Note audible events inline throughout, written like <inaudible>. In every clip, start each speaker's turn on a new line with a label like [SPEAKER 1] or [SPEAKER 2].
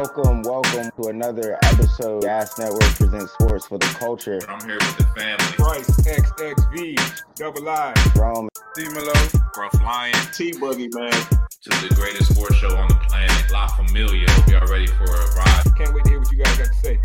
[SPEAKER 1] Welcome, welcome to another episode. Gas Network presents sports for the culture.
[SPEAKER 2] I'm here with the family.
[SPEAKER 3] Price XXV, double I.
[SPEAKER 1] Rome,
[SPEAKER 3] D-Malo.
[SPEAKER 2] Gruff Lion.
[SPEAKER 4] T Boogie, man.
[SPEAKER 2] To the greatest sports show on the planet, La Familia. Hope y'all ready for a ride.
[SPEAKER 3] Can't wait to hear what you guys got to say.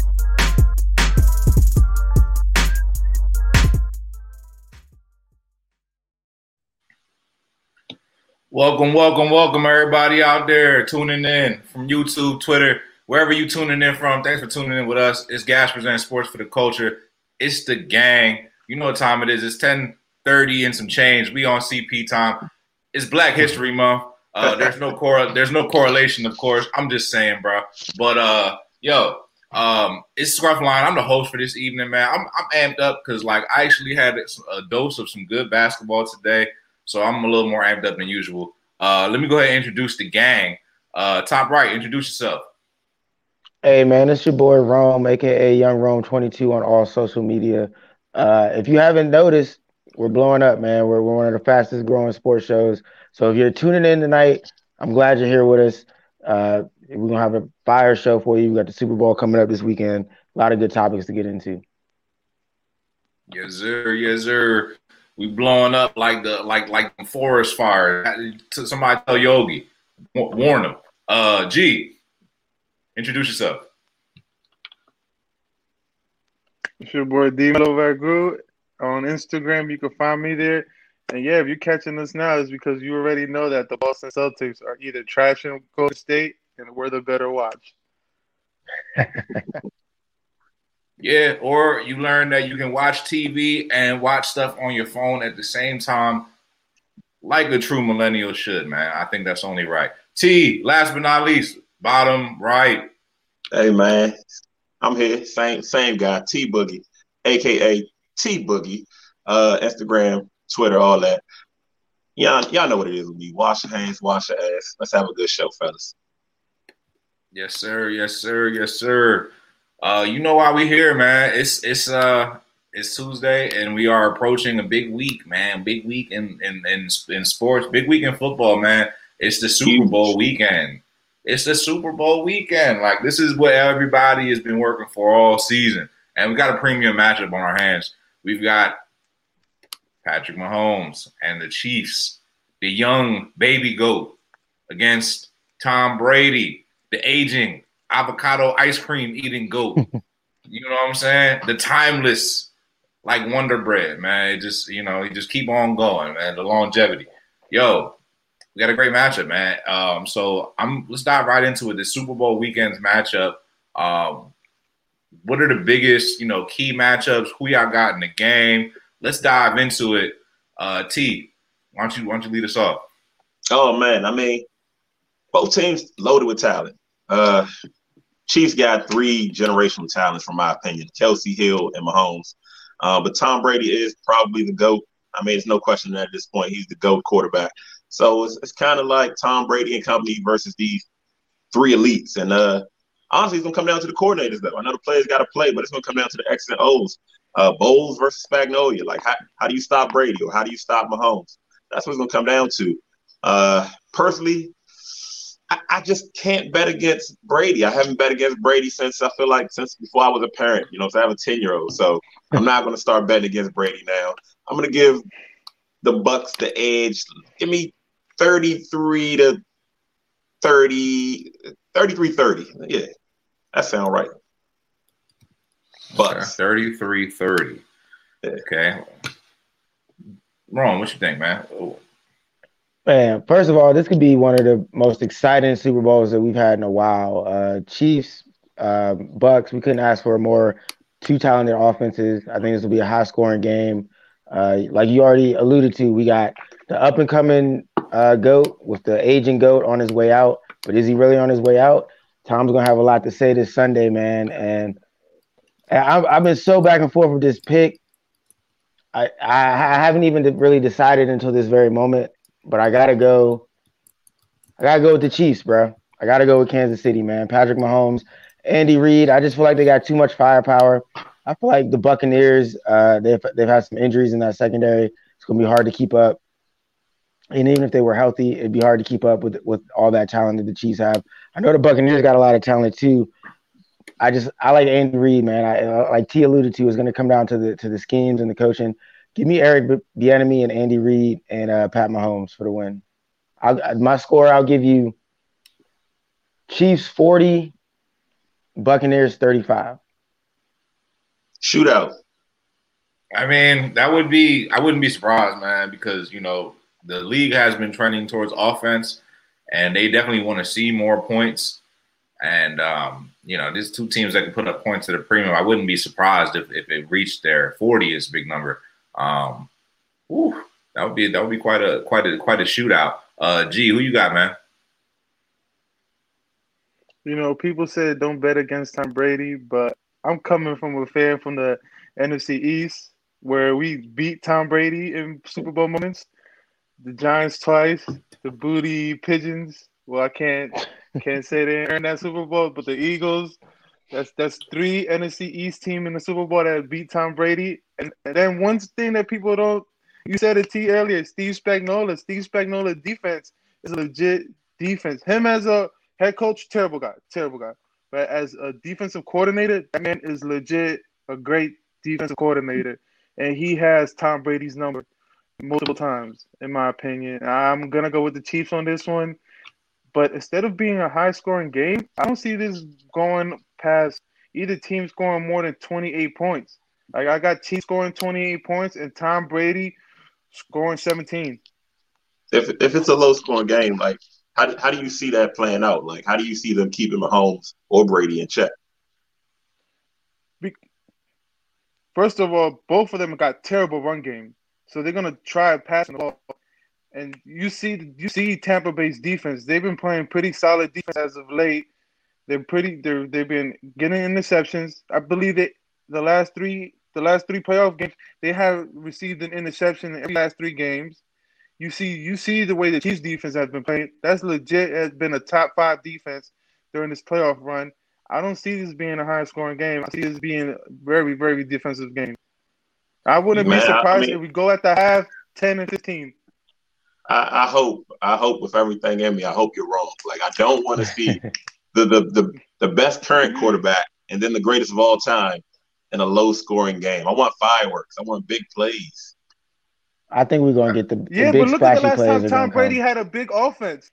[SPEAKER 2] Welcome, welcome, welcome, everybody out there tuning in from YouTube, Twitter, wherever you tuning in from. Thanks for tuning in with us. It's Gas Presents Sports for the Culture. It's the gang. You know what time it is. It's 10:30 and some change. We on CP time. It's Black History Month. Uh, <laughs> there's no cor- there's no correlation, of course. I'm just saying, bro. But uh, yo, um, it's Scruff Line. I'm the host for this evening, man. I'm I'm amped up because like I actually had a dose of some good basketball today. So I'm a little more amped up than usual. Uh, let me go ahead and introduce the gang. Uh, top right, introduce yourself.
[SPEAKER 1] Hey man, it's your boy Rome, aka Young Rome 22 on all social media. Uh, if you haven't noticed, we're blowing up, man. We're, we're one of the fastest growing sports shows. So if you're tuning in tonight, I'm glad you're here with us. Uh, we're gonna have a fire show for you. We got the Super Bowl coming up this weekend. A lot of good topics to get into.
[SPEAKER 2] Yes, sir. Yes, sir. We blowing up like the like like the forest fire. Somebody tell Yogi, warn him. Uh, G, introduce yourself.
[SPEAKER 5] It's your boy D Groot on Instagram. You can find me there. And yeah, if you're catching us now, it's because you already know that the Boston Celtics are either trashing Golden State and we're the better watch. <laughs>
[SPEAKER 2] Yeah, or you learn that you can watch TV and watch stuff on your phone at the same time, like a true millennial should, man. I think that's only right. T, last but not least, bottom right.
[SPEAKER 4] Hey man, I'm here. Same same guy, T Boogie, aka T Boogie. Uh, Instagram, Twitter, all that. Y'all, y'all know what it is with me. Wash your hands, wash your ass. Let's have a good show, fellas.
[SPEAKER 2] Yes, sir. Yes, sir. Yes, sir. Uh, you know why we here, man. It's it's uh it's Tuesday and we are approaching a big week, man. Big week in in in, in sports, big week in football, man. It's the Super Bowl weekend. It's the Super Bowl weekend. Like this is what everybody has been working for all season. And we got a premium matchup on our hands. We've got Patrick Mahomes and the Chiefs, the young baby goat against Tom Brady, the aging avocado ice cream eating goat. <laughs> you know what I'm saying? The timeless, like Wonder Bread, man. It just you know, you just keep on going, man. The longevity. Yo, we got a great matchup, man. Um, so I'm let's dive right into it. The Super Bowl weekend's matchup. Um, what are the biggest, you know, key matchups? Who y'all got in the game? Let's dive into it. Uh, T, why don't you why don't you lead us off?
[SPEAKER 4] Oh man, I mean, both teams loaded with talent. Uh, Chiefs got three generational talents, from my opinion: Kelce, Hill, and Mahomes. Uh, but Tom Brady is probably the goat. I mean, there's no question at this point he's the goat quarterback. So it's, it's kind of like Tom Brady and company versus these three elites. And uh, honestly, it's gonna come down to the coordinators, though. I know the players got to play, but it's gonna come down to the X and O's. Uh, Bowles versus Spagnuolo. Like, how, how do you stop Brady or how do you stop Mahomes? That's what it's gonna come down to. Uh, personally, I, I, just can't bet against Brady. I haven't bet against Brady since I feel like since before I was a parent. You know, so I have a ten year old, so I'm not going to start betting against Brady now. I'm going to give the Bucks the edge. Give me 33 to 30, 33 30. Yeah, that sounds right.
[SPEAKER 2] Bucks. 33 30. Okay. Wrong. What you think, man?
[SPEAKER 1] Man, first of all, this could be one of the most exciting Super Bowls that we've had in a while. Uh, Chiefs, uh, Bucks, we couldn't ask for more two talented offenses. I think this will be a high scoring game. Uh, like you already alluded to, we got the up and coming uh, goat with the aging goat on his way out. But is he really on his way out? Tom's gonna have a lot to say this Sunday, man. And I've, I've been so back and forth with this pick. I, I, I haven't even really decided until this very moment but I gotta go. I gotta go with the Chiefs, bro. I gotta go with Kansas City, man. Patrick Mahomes, Andy Reid. I just feel like they got too much firepower. I feel like the Buccaneers, uh, they've they've had some injuries in that secondary. It's gonna be hard to keep up. And even if they were healthy, it'd be hard to keep up with with all that talent that the Chiefs have. I know the Buccaneers got a lot of talent too. I just I like Andy Reid, man. I like T alluded to is going to come down to the to the schemes and the coaching. Give me Eric Bieniemy and Andy Reid and uh, Pat Mahomes for the win. I'll, my score, I'll give you Chiefs forty, Buccaneers thirty five.
[SPEAKER 4] Shootout.
[SPEAKER 2] I mean, that would be I wouldn't be surprised, man, because you know the league has been trending towards offense, and they definitely want to see more points. And um, you know, there's two teams that can put up points at a premium. I wouldn't be surprised if, if it reached their 40 is a big number. Um, whew, that would be that would be quite a quite a quite a shootout. Uh, G, who you got, man?
[SPEAKER 5] You know, people said don't bet against Tom Brady, but I'm coming from a fan from the NFC East where we beat Tom Brady in Super Bowl moments. The Giants twice, the booty pigeons. Well, I can't can't say they earned that Super Bowl, but the Eagles. That's that's three NFC East team in the Super Bowl that beat Tom Brady. And, and then one thing that people don't you said it T earlier, Steve Spagnuolo. Steve Spagnuolo defense is a legit defense. Him as a head coach, terrible guy, terrible guy. But as a defensive coordinator, that man is legit a great defensive coordinator, and he has Tom Brady's number multiple times, in my opinion. I'm gonna go with the Chiefs on this one, but instead of being a high-scoring game, I don't see this going past either team scoring more than 28 points. Like I got Chiefs scoring 28 points and Tom Brady scoring 17.
[SPEAKER 4] If if it's a low-scoring game, like how, how do you see that playing out? Like, how do you see them keeping Mahomes or Brady in check?
[SPEAKER 5] First of all, both of them got terrible run game, so they're gonna try passing the ball. And you see, you see Tampa Bay's defense. They've been playing pretty solid defense as of late. They're pretty. They're they've been getting interceptions. I believe that the last three, the last three playoff games, they have received an interception in the last three games. You see, you see the way the Chiefs defense has been playing. That's legit has been a top five defense during this playoff run. I don't see this being a high scoring game. I see this being a very, very defensive game. I wouldn't Man, be surprised I mean, if we go at the half 10 and 15.
[SPEAKER 4] I, I, hope, I hope with everything in me, I hope you're wrong. Like I don't want to see <laughs> the, the the the best current quarterback and then the greatest of all time in a low scoring game. I want fireworks. I want big plays.
[SPEAKER 1] I think we're gonna get the, the
[SPEAKER 5] yeah,
[SPEAKER 1] big
[SPEAKER 5] but look at the last
[SPEAKER 1] time
[SPEAKER 5] Tom Brady come. had a big offense.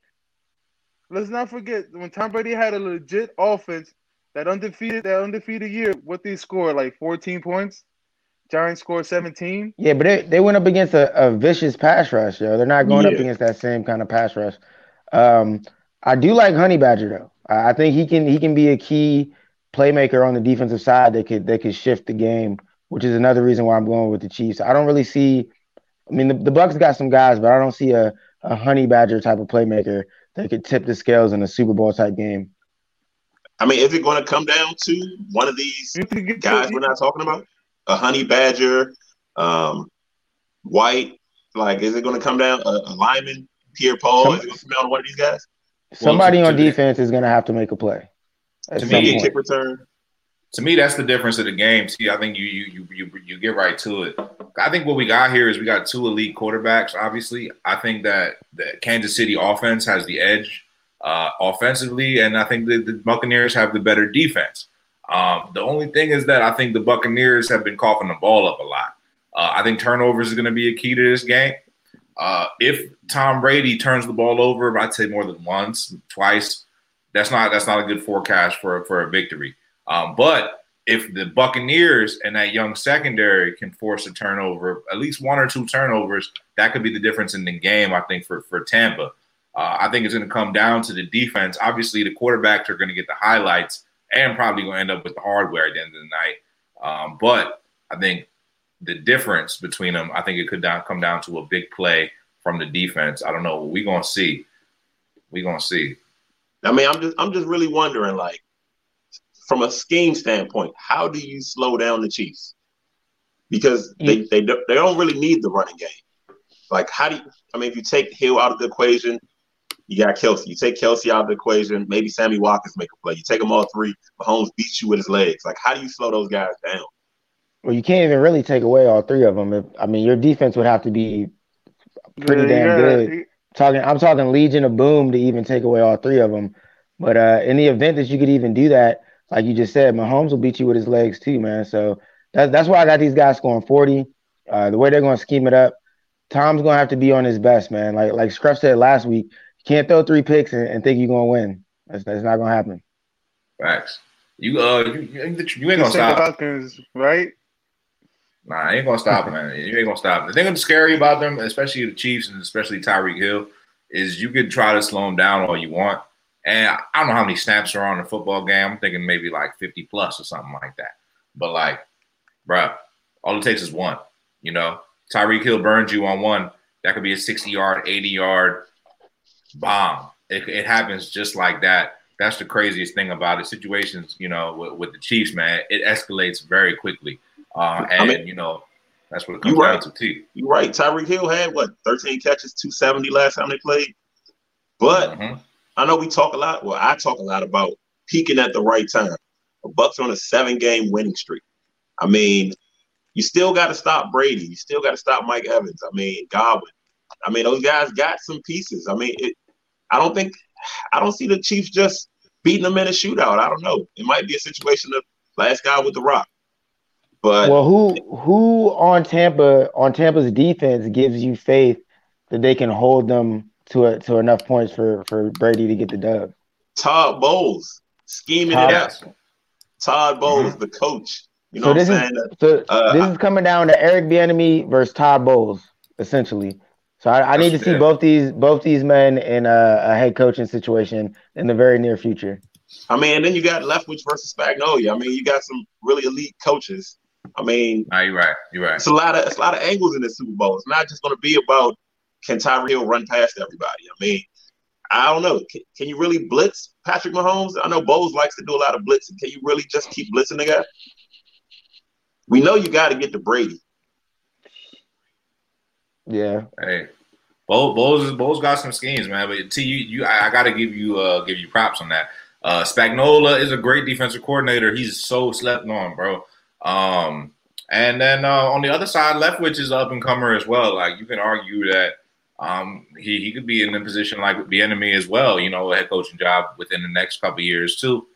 [SPEAKER 5] Let's not forget when Tom Brady had a legit offense, that undefeated that undefeated year. What they scored like 14 points. Giants scored 17.
[SPEAKER 1] Yeah, but they, they went up against a, a vicious pass rush, yo. They're not going yeah. up against that same kind of pass rush. Um, I do like Honey Badger though. I think he can he can be a key playmaker on the defensive side that could that could shift the game, which is another reason why I'm going with the Chiefs. I don't really see I mean, the, the Bucks got some guys, but I don't see a, a honey badger type of playmaker that could tip the scales in a Super Bowl type game.
[SPEAKER 4] I mean, is it going to come down to one of these guys we're not talking about? A honey badger, um, white. Like, is it going to come down a, a Lyman, Pierre Paul? Some, is it going to come down to one of these guys?
[SPEAKER 1] Somebody well, to, on to defense me, is going to have to make a play.
[SPEAKER 4] To me, kick return.
[SPEAKER 2] To me, that's the difference of the game. See, I think you you you you, you get right to it. I think what we got here is we got two elite quarterbacks. Obviously, I think that the Kansas City offense has the edge uh, offensively, and I think the, the Buccaneers have the better defense. Um, the only thing is that I think the Buccaneers have been coughing the ball up a lot. Uh, I think turnovers is going to be a key to this game. Uh, if Tom Brady turns the ball over, I'd say more than once, twice. That's not that's not a good forecast for for a victory. Um, but if the Buccaneers and that young secondary can force a turnover, at least one or two turnovers, that could be the difference in the game, I think, for, for Tampa. Uh, I think it's going to come down to the defense. Obviously, the quarterbacks are going to get the highlights and probably going to end up with the hardware at the end of the night. Um, but I think the difference between them, I think it could down, come down to a big play from the defense. I don't know. We're going to see. We're going to see.
[SPEAKER 4] I mean, I'm just, I'm just really wondering, like, from a scheme standpoint, how do you slow down the Chiefs? Because they mm. they don't, they don't really need the running game. Like how do you? I mean, if you take Hill out of the equation, you got Kelce. You take Kelce out of the equation, maybe Sammy Watkins make a play. You take them all three, Mahomes beats you with his legs. Like how do you slow those guys down?
[SPEAKER 1] Well, you can't even really take away all three of them. If, I mean, your defense would have to be pretty yeah, damn
[SPEAKER 5] good.
[SPEAKER 1] talking. I'm talking Legion of Boom to even take away all three of them. But uh, in the event that you could even do that, like you just said, Mahomes will beat you with his legs too, man. So that's that's why I got these guys scoring 40. Uh, the way they're going to scheme it up, Tom's going to have to be on his best, man. Like like Scruff said last week, you can't throw three picks and, and think you're going to win. That's, that's not going to happen.
[SPEAKER 2] Facts. You uh, you, you ain't gonna
[SPEAKER 5] Just think
[SPEAKER 2] stop.
[SPEAKER 5] Falcons, right?
[SPEAKER 2] Nah, I ain't gonna stop, <laughs> man. You ain't gonna stop. The thing that's scary about them, especially the Chiefs and especially Tyreek Hill, is you could try to slow him down all you want. And I don't know how many snaps are on the football game. I'm thinking maybe like 50 plus or something like that. But like, bruh, all it takes is one. You know, Tyreek Hill burns you on one. That could be a 60 yard, 80 yard bomb. It, it happens just like that. That's the craziest thing about it. Situations, you know, with, with the Chiefs, man, it escalates very quickly. Uh, and,
[SPEAKER 4] I mean-
[SPEAKER 2] you know, that's what it
[SPEAKER 4] You
[SPEAKER 2] comes
[SPEAKER 4] right.
[SPEAKER 2] down to, too.
[SPEAKER 4] You're right. Tyreek Hill had what 13 catches, 270 last time they played. But
[SPEAKER 2] Mhm.
[SPEAKER 4] I know we talk a lot. Well, I talk a lot about peaking at the right time. The Bucks on a seven-game winning streak. I mean, you still got to stop Brady. You still got to stop Mike Evans. I mean, Godwin. I mean, those guys got some pieces. I mean, it. I don't think. I don't see the Chiefs just beating them in a shootout. I don't know. It might be a situation of last guy with the rock. But
[SPEAKER 1] Well, who who on Tampa on Tampa's defense gives you faith that they can hold them to a, to enough points for for Brady to get the dub?
[SPEAKER 4] Todd Bowles scheming
[SPEAKER 1] Todd-
[SPEAKER 4] it out. Todd Bowles, the coach. You know
[SPEAKER 1] So
[SPEAKER 4] what I'm
[SPEAKER 1] this is- So
[SPEAKER 4] Uh,
[SPEAKER 1] this is coming down to Eric Bieniemy versus Todd Bowles, essentially. So I, I need to see both these both these men in a, a head coaching situation in the very near future.
[SPEAKER 4] I mean, and then you got Leftwich versus Spagnuolo. I mean, you got some really elite coaches. I mean,
[SPEAKER 2] Nah, you're right. You're right.
[SPEAKER 4] it's a lot of it's a lot of angles in this Super Bowl. It's not just going to be about can Tyreek Hill run past everybody. I mean, I don't know. Can, can you really blitz Patrick Mahomes? I know Bowles likes to do a lot of blitzing. Can you really just keep blitzing the guy? We know you got to get to Brady.
[SPEAKER 1] Yeah.
[SPEAKER 2] Hey, Bo, Bo's Bo's got some schemes, man. But T, you, you I, I got to give you uh give you props on that. Uh, Spagnuolo is a great defensive coordinator. He's so slept on, bro. Um, and then uh, on the other side, Leftwich is up and comer as well. Like you can argue that um he, he could be in a position like Bieniemy as well. You know, a head coaching job within the next couple years too.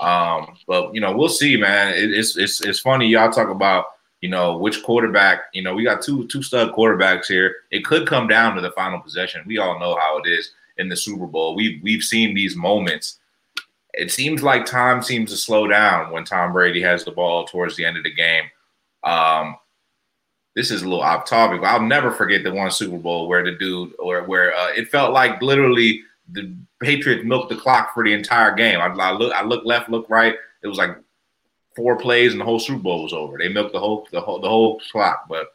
[SPEAKER 2] Um, but you know, we'll see, man. It, it's it's it's funny y'all talk about you know which quarterback. You know, we got two two stud quarterbacks here. It could come down to the final possession. We all know how it is in the Super Bowl. We have we've seen these moments. It seems like time seems to slow down when Tom Brady has the ball towards the end of the game. Um, this is a little off topic, but I'll never forget the one Super Bowl where the dude, or where uh, it felt like literally the Patriots milked the clock for the entire game. I, I look, I look left, look right. It was like four plays, and the whole Super Bowl was over. They milked the whole, the whole, the whole clock. But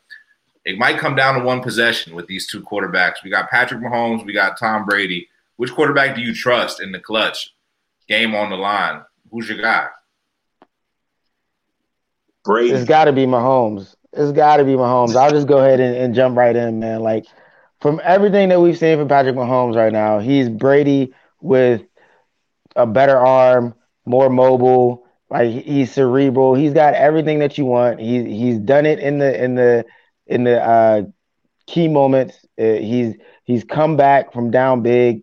[SPEAKER 2] it might come down to one possession with these two quarterbacks. We got Patrick Mahomes, we got Tom Brady. Which quarterback do you trust in the clutch? Game on the line. Who's your guy?
[SPEAKER 4] Brady.
[SPEAKER 1] It's got to be Mahomes. It's got to be Mahomes. I'll just go ahead and, and jump right in, man. Like from everything that we've seen from Patrick Mahomes right now, he's Brady with a better arm, more mobile. Like he's cerebral. He's got everything that you want. He's he's done it in the in the in the uh, key moments. Uh, he's he's come back from down big.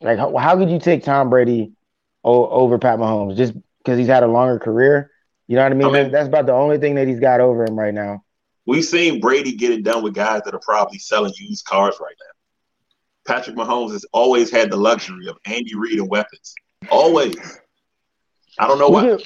[SPEAKER 1] Like how, how could you take Tom Brady o- over Pat Mahomes just because he's had a longer career? You know what I mean?
[SPEAKER 4] I mean-
[SPEAKER 1] That's about the only thing that he's got over him right now.
[SPEAKER 4] We've seen Brady get it done with guys that are probably selling used cars right now. Patrick Mahomes has always had the luxury of Andy Reid and weapons. Always. I don't know
[SPEAKER 1] We
[SPEAKER 4] why.
[SPEAKER 1] can,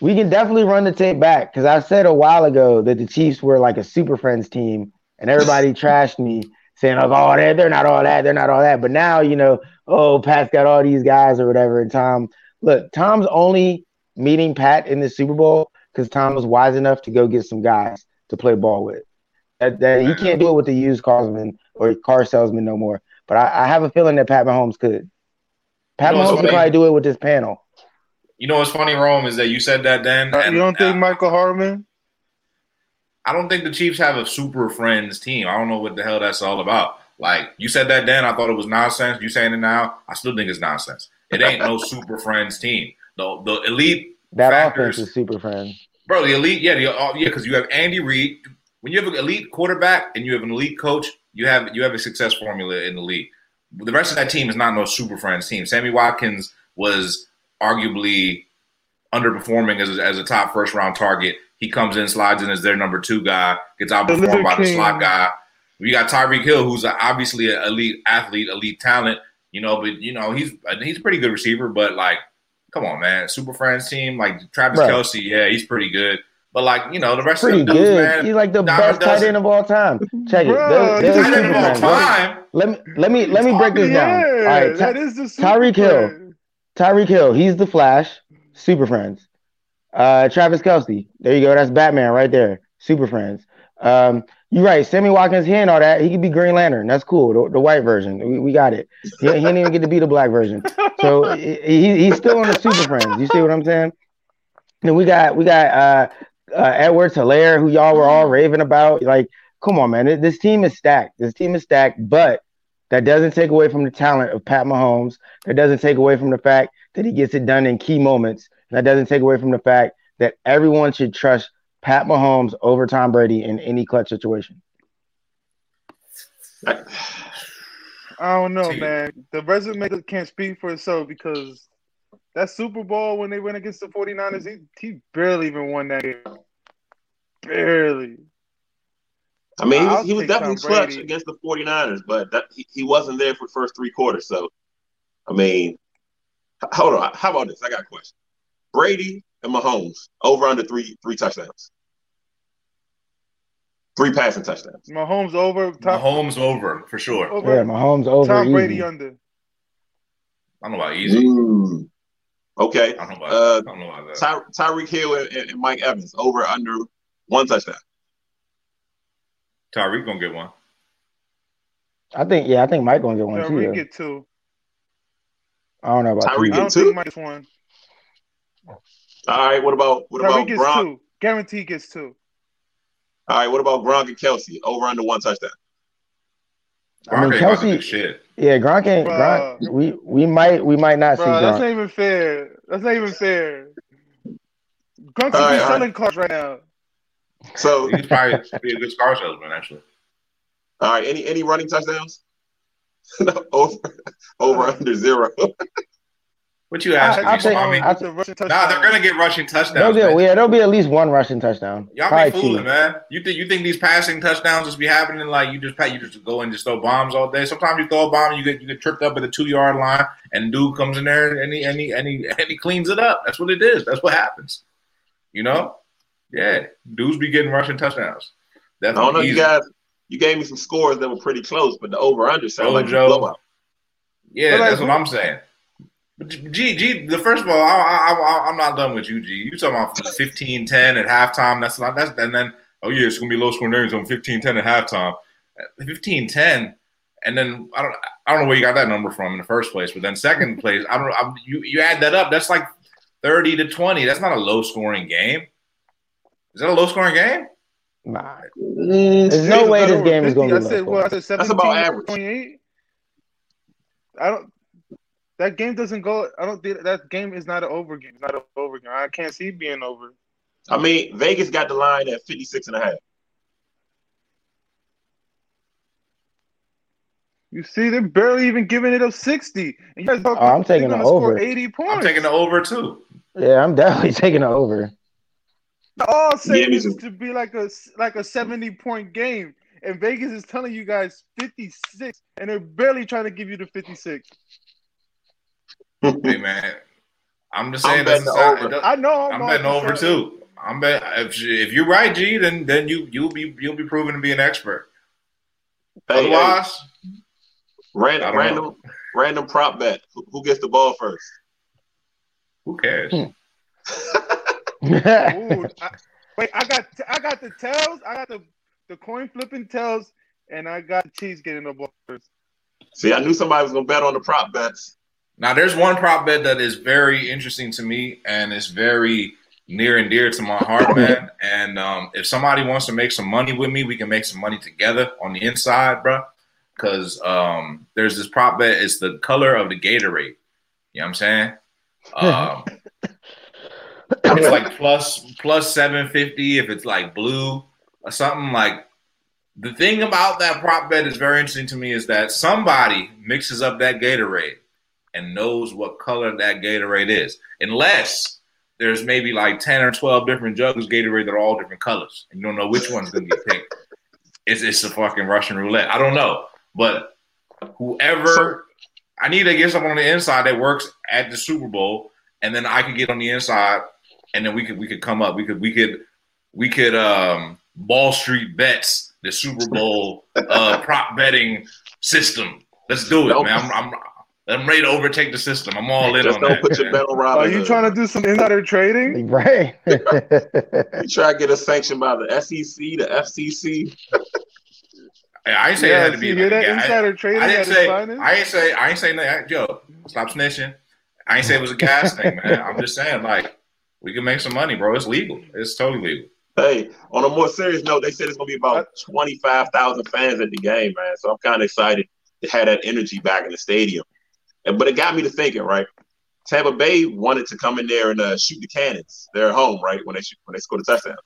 [SPEAKER 1] we can definitely run the tape back because I said a while ago that the Chiefs were like a Super Friends team, and everybody <laughs> trashed me saying, "Oh, oh, they're they're not all that, they're not all that." But now you know, oh, Pat's got all these guys or whatever, and Tom, look, Tom's only meeting Pat in the Super Bowl because Tom was wise enough to go get some guys to play ball with. That, that he can't do it with the used carsman or car salesman no more. But I, I have a feeling that Pat Mahomes could. Pat
[SPEAKER 2] You know
[SPEAKER 1] Mahomes could probably do it with this panel.
[SPEAKER 2] You know what's funny, Rome, is that you said that then.
[SPEAKER 5] Uh,
[SPEAKER 2] and,
[SPEAKER 5] you don't think
[SPEAKER 2] uh,
[SPEAKER 5] Michael Harmon?
[SPEAKER 2] I don't think the Chiefs have a super friends team. I don't know what the hell that's all about. Like you said that then, I thought it was nonsense. You saying it now, I still think it's nonsense. It ain't no <laughs> super friends team. The the elite,
[SPEAKER 1] That
[SPEAKER 2] Factors.
[SPEAKER 1] offense is super friends.
[SPEAKER 2] bro. The elite, yeah, the, uh, yeah, because you have Andy Reid. When you have an elite quarterback and you have an elite coach, you have you have a success formula in the league. the rest of that team is not no super friends team. Sammy Watkins was arguably underperforming as as a top first round target. He comes in, slides in as their number two guy, gets outperformed by the slot guy. We got Tyreek Hill, who's a, obviously an elite athlete, elite talent. You know, but you know he's he's a pretty good receiver. But like, come on, man, Super Friends team like Travis
[SPEAKER 1] Right.
[SPEAKER 2] Kelce, yeah, he's pretty good. But like, you know, the rest
[SPEAKER 1] Pretty
[SPEAKER 2] of the dudes,
[SPEAKER 1] good.
[SPEAKER 2] man,
[SPEAKER 1] He's like the
[SPEAKER 2] Donovan
[SPEAKER 1] best tight end of all time. Check it.
[SPEAKER 5] Bruh,
[SPEAKER 1] They're- they're
[SPEAKER 2] tight end of all time.
[SPEAKER 1] Let me let me let me break this down. All right, Ty-
[SPEAKER 5] that is the
[SPEAKER 1] Tyreek Hill. Tyreek Hill, he's the Flash, Super Friends. Uh, Travis Kelce, there you go. That's Batman right there, Super Friends. Um, you're right. Sammy Watkins, he ain't all that. He could be Green Lantern. That's cool. The, the white version. We, we got it. He, he didn't even get to be the black version. So he, he- he's still on the Super Friends. You see what I'm saying? Then we got we got uh, uh, Edwards Helaire, who y'all were all raving about. Like, come on, man. This team is stacked. This team is stacked, but that doesn't take away from the talent of Pat Mahomes. That doesn't take away from the fact that he gets it done in key moments. That doesn't take away from the fact that everyone should trust Pat Mahomes over Tom Brady in any clutch situation.
[SPEAKER 5] I don't know,
[SPEAKER 2] See.
[SPEAKER 5] man. The resume can't speak for itself because that Super Bowl when they went against the 49ers, he, he barely even won that game. Barely.
[SPEAKER 4] I mean, he was, he was definitely clutch against the 49ers, but that, he, he wasn't there for the first three quarters. So, I mean, hold on. How about this? I got a question. Brady and Mahomes over under three three touchdowns, three passing touchdowns.
[SPEAKER 5] Mahomes over, Tom,
[SPEAKER 2] Mahomes over for sure.
[SPEAKER 5] over
[SPEAKER 1] Yeah, Mahomes over.
[SPEAKER 5] Tom Brady
[SPEAKER 1] easy.
[SPEAKER 5] under.
[SPEAKER 2] I don't know about easy.
[SPEAKER 4] Mm. Okay.
[SPEAKER 2] I don't know about.
[SPEAKER 4] Uh,
[SPEAKER 2] I don't know about that.
[SPEAKER 4] Ty- Tyreek Hill and, and and Mike Evans over under one touchdown.
[SPEAKER 2] Tyreek gonna get one.
[SPEAKER 1] I think, yeah, I think Mike gonna get one too.
[SPEAKER 5] Tyreek get two.
[SPEAKER 1] I don't know about
[SPEAKER 4] Tyreek
[SPEAKER 1] two.
[SPEAKER 4] Get two?
[SPEAKER 5] think Mike one.
[SPEAKER 4] All right. What about what
[SPEAKER 5] Tyreek
[SPEAKER 4] about
[SPEAKER 5] gets
[SPEAKER 4] Gronk?
[SPEAKER 5] two. Guarantee gets two.
[SPEAKER 4] All right. What about Gronk and Kelce over under one touchdown?
[SPEAKER 1] I mean,
[SPEAKER 2] Gronk ain't Kelce- shit.
[SPEAKER 1] Yeah, Gronk ain't.
[SPEAKER 5] Bruh.
[SPEAKER 1] Gronk, we we might we might not see
[SPEAKER 5] Bro, that's not even fair. That's not even fair. Gronk
[SPEAKER 4] All
[SPEAKER 5] could
[SPEAKER 4] right,
[SPEAKER 5] be
[SPEAKER 4] all
[SPEAKER 5] selling cars right now.
[SPEAKER 4] So,
[SPEAKER 2] He's probably <laughs> be a good car salesman, actually.
[SPEAKER 4] all right. Any any running touchdowns? no, <laughs> over over under zero. <laughs>
[SPEAKER 2] What you asking
[SPEAKER 1] I'll
[SPEAKER 2] me,
[SPEAKER 1] take-
[SPEAKER 2] Swami?
[SPEAKER 1] I'll
[SPEAKER 5] It's a rushing
[SPEAKER 2] Nah, they're gonna get rushing
[SPEAKER 1] They'll
[SPEAKER 2] touchdowns.
[SPEAKER 1] get
[SPEAKER 2] man.
[SPEAKER 1] yeah, there'll be at least one rushing touchdown.
[SPEAKER 2] Y'all
[SPEAKER 1] Probably
[SPEAKER 2] be fooling,
[SPEAKER 1] two.
[SPEAKER 2] man. You think you think these passing touchdowns just be happening like you just pat you just go and just throw bombs all day. Sometimes you throw a bomb, you get you get tripped up at the two yard line, and dude comes in there and he and he and he, and he cleans it up. That's what it is. That's what happens. You know? Yeah, dudes be getting rushing touchdowns.
[SPEAKER 4] I
[SPEAKER 2] Definitely
[SPEAKER 4] don't know. You
[SPEAKER 2] easy.
[SPEAKER 4] guys, you gave me some scores that were pretty close, but the over under sound like a blowout.
[SPEAKER 2] Yeah,
[SPEAKER 5] like,
[SPEAKER 2] that's what I'm saying. But G, G, the first of all, I, I, I, I'm not done with you, G. You talking about <laughs> 15 10 at halftime. That's not, that's, and then, oh, yeah, it's going to be low scoring games on 15 10 at halftime. 15 10. And then I don't, I don't know where you got that number from in the first place. But then second <laughs> place, I don't know. I'm, you, you add that up, that's like 30 to 20. That's not a low scoring game. Is that a low scoring game?
[SPEAKER 1] Nah,
[SPEAKER 4] Mm,
[SPEAKER 1] There's no way this
[SPEAKER 5] over
[SPEAKER 1] game is gonna
[SPEAKER 5] I
[SPEAKER 1] be
[SPEAKER 5] said,
[SPEAKER 1] low
[SPEAKER 5] well, I said
[SPEAKER 4] That's
[SPEAKER 5] 17
[SPEAKER 4] about average.
[SPEAKER 5] 28. I don't. That game doesn't go. I don't think that game is not an over game. It's not an over game. I can't see it being over.
[SPEAKER 4] I mean, Vegas got the line at 56 and a half.
[SPEAKER 5] You see, they're barely even giving it up 60. And you guys
[SPEAKER 1] Oh, I'm taking the
[SPEAKER 5] gonna score
[SPEAKER 1] over.
[SPEAKER 5] 80 points.
[SPEAKER 2] I'm taking the over too.
[SPEAKER 1] yeah, I'm definitely <laughs> taking it over.
[SPEAKER 5] All saying
[SPEAKER 4] Yeah, me
[SPEAKER 5] is to be like a like a 70 point game. And Vegas is telling you guys 56, and they're barely trying to give you the 56.
[SPEAKER 2] Hey, <laughs> man. I'm just
[SPEAKER 4] I'm
[SPEAKER 2] saying,
[SPEAKER 4] betting
[SPEAKER 2] that's
[SPEAKER 4] over.
[SPEAKER 2] it don't-
[SPEAKER 5] I know.
[SPEAKER 2] I'm
[SPEAKER 5] all
[SPEAKER 2] betting over
[SPEAKER 5] just saying.
[SPEAKER 2] too. I'm bet if if you're right, G, then then you you'll be you'll be proven to be an expert.
[SPEAKER 4] Hey, hey,
[SPEAKER 2] Otherwise,
[SPEAKER 4] ran-
[SPEAKER 2] I don't
[SPEAKER 4] random, random prop bet. Who, who gets the ball first?
[SPEAKER 2] who cares?
[SPEAKER 1] Hmm. <laughs>
[SPEAKER 5] Ooh, I, wait, I got I got the tails, I got the the coin flipping tails, and I got cheese getting the ball first.
[SPEAKER 4] See, I knew somebody was gonna bet on the prop bets.
[SPEAKER 2] Now, there's one prop bet that is very interesting to me, and it's very near and dear to my heart, man. And um, if somebody wants to make some money with me, we can make some money together on the inside, bro. Because um, there's this prop bet. It's the color of the Gatorade. You know what I'm saying? <laughs> Um, it's like plus plus seven fifty if it's like blue or something like the thing about that prop bet is very interesting to me is that somebody mixes up that Gatorade and knows what color that Gatorade is, unless there's maybe like 10 or 12 different jugs of Gatorade that are all different colors. And you don't know which one's to get picked. It's, it's a fucking Russian roulette. I don't know. But whoever, I need to get someone on the inside that works at the Super Bowl, and then I can get on the inside, and then we could we could come up. We could we could we could um Wall Street bets the Super Bowl uh prop betting system. Let's do it,
[SPEAKER 4] Nope.
[SPEAKER 2] man. I'm, I'm I'm ready to overtake the system. I'm all in
[SPEAKER 4] Just
[SPEAKER 2] on
[SPEAKER 4] don't
[SPEAKER 2] that.
[SPEAKER 4] put your
[SPEAKER 2] man.
[SPEAKER 4] bet
[SPEAKER 5] Are you trying to do some insider trading? <laughs>
[SPEAKER 1] Right.
[SPEAKER 4] You try to get a sanction by the SEC, the FCC.
[SPEAKER 2] I ain't say it had to
[SPEAKER 5] see,
[SPEAKER 2] be.
[SPEAKER 5] hear
[SPEAKER 2] Like,
[SPEAKER 5] that
[SPEAKER 2] yeah, I-
[SPEAKER 5] insider trading
[SPEAKER 2] I didn't say. I ain't say. I ain't say that. Yo, stop snitching. I ain't say it was a gas thing, man. I'm just saying, like, we can make some money, bro. It's legal. It's totally legal.
[SPEAKER 4] Hey, on a more serious note, they said it's gonna be about uh, twenty five thousand fans at the game, man. So I'm kind of excited to have that energy back in the stadium. And but it got me to thinking, right? Tampa Bay wanted to come in there and uh, shoot the cannons. They're at home, right? When they shoot, when they score the touchdown,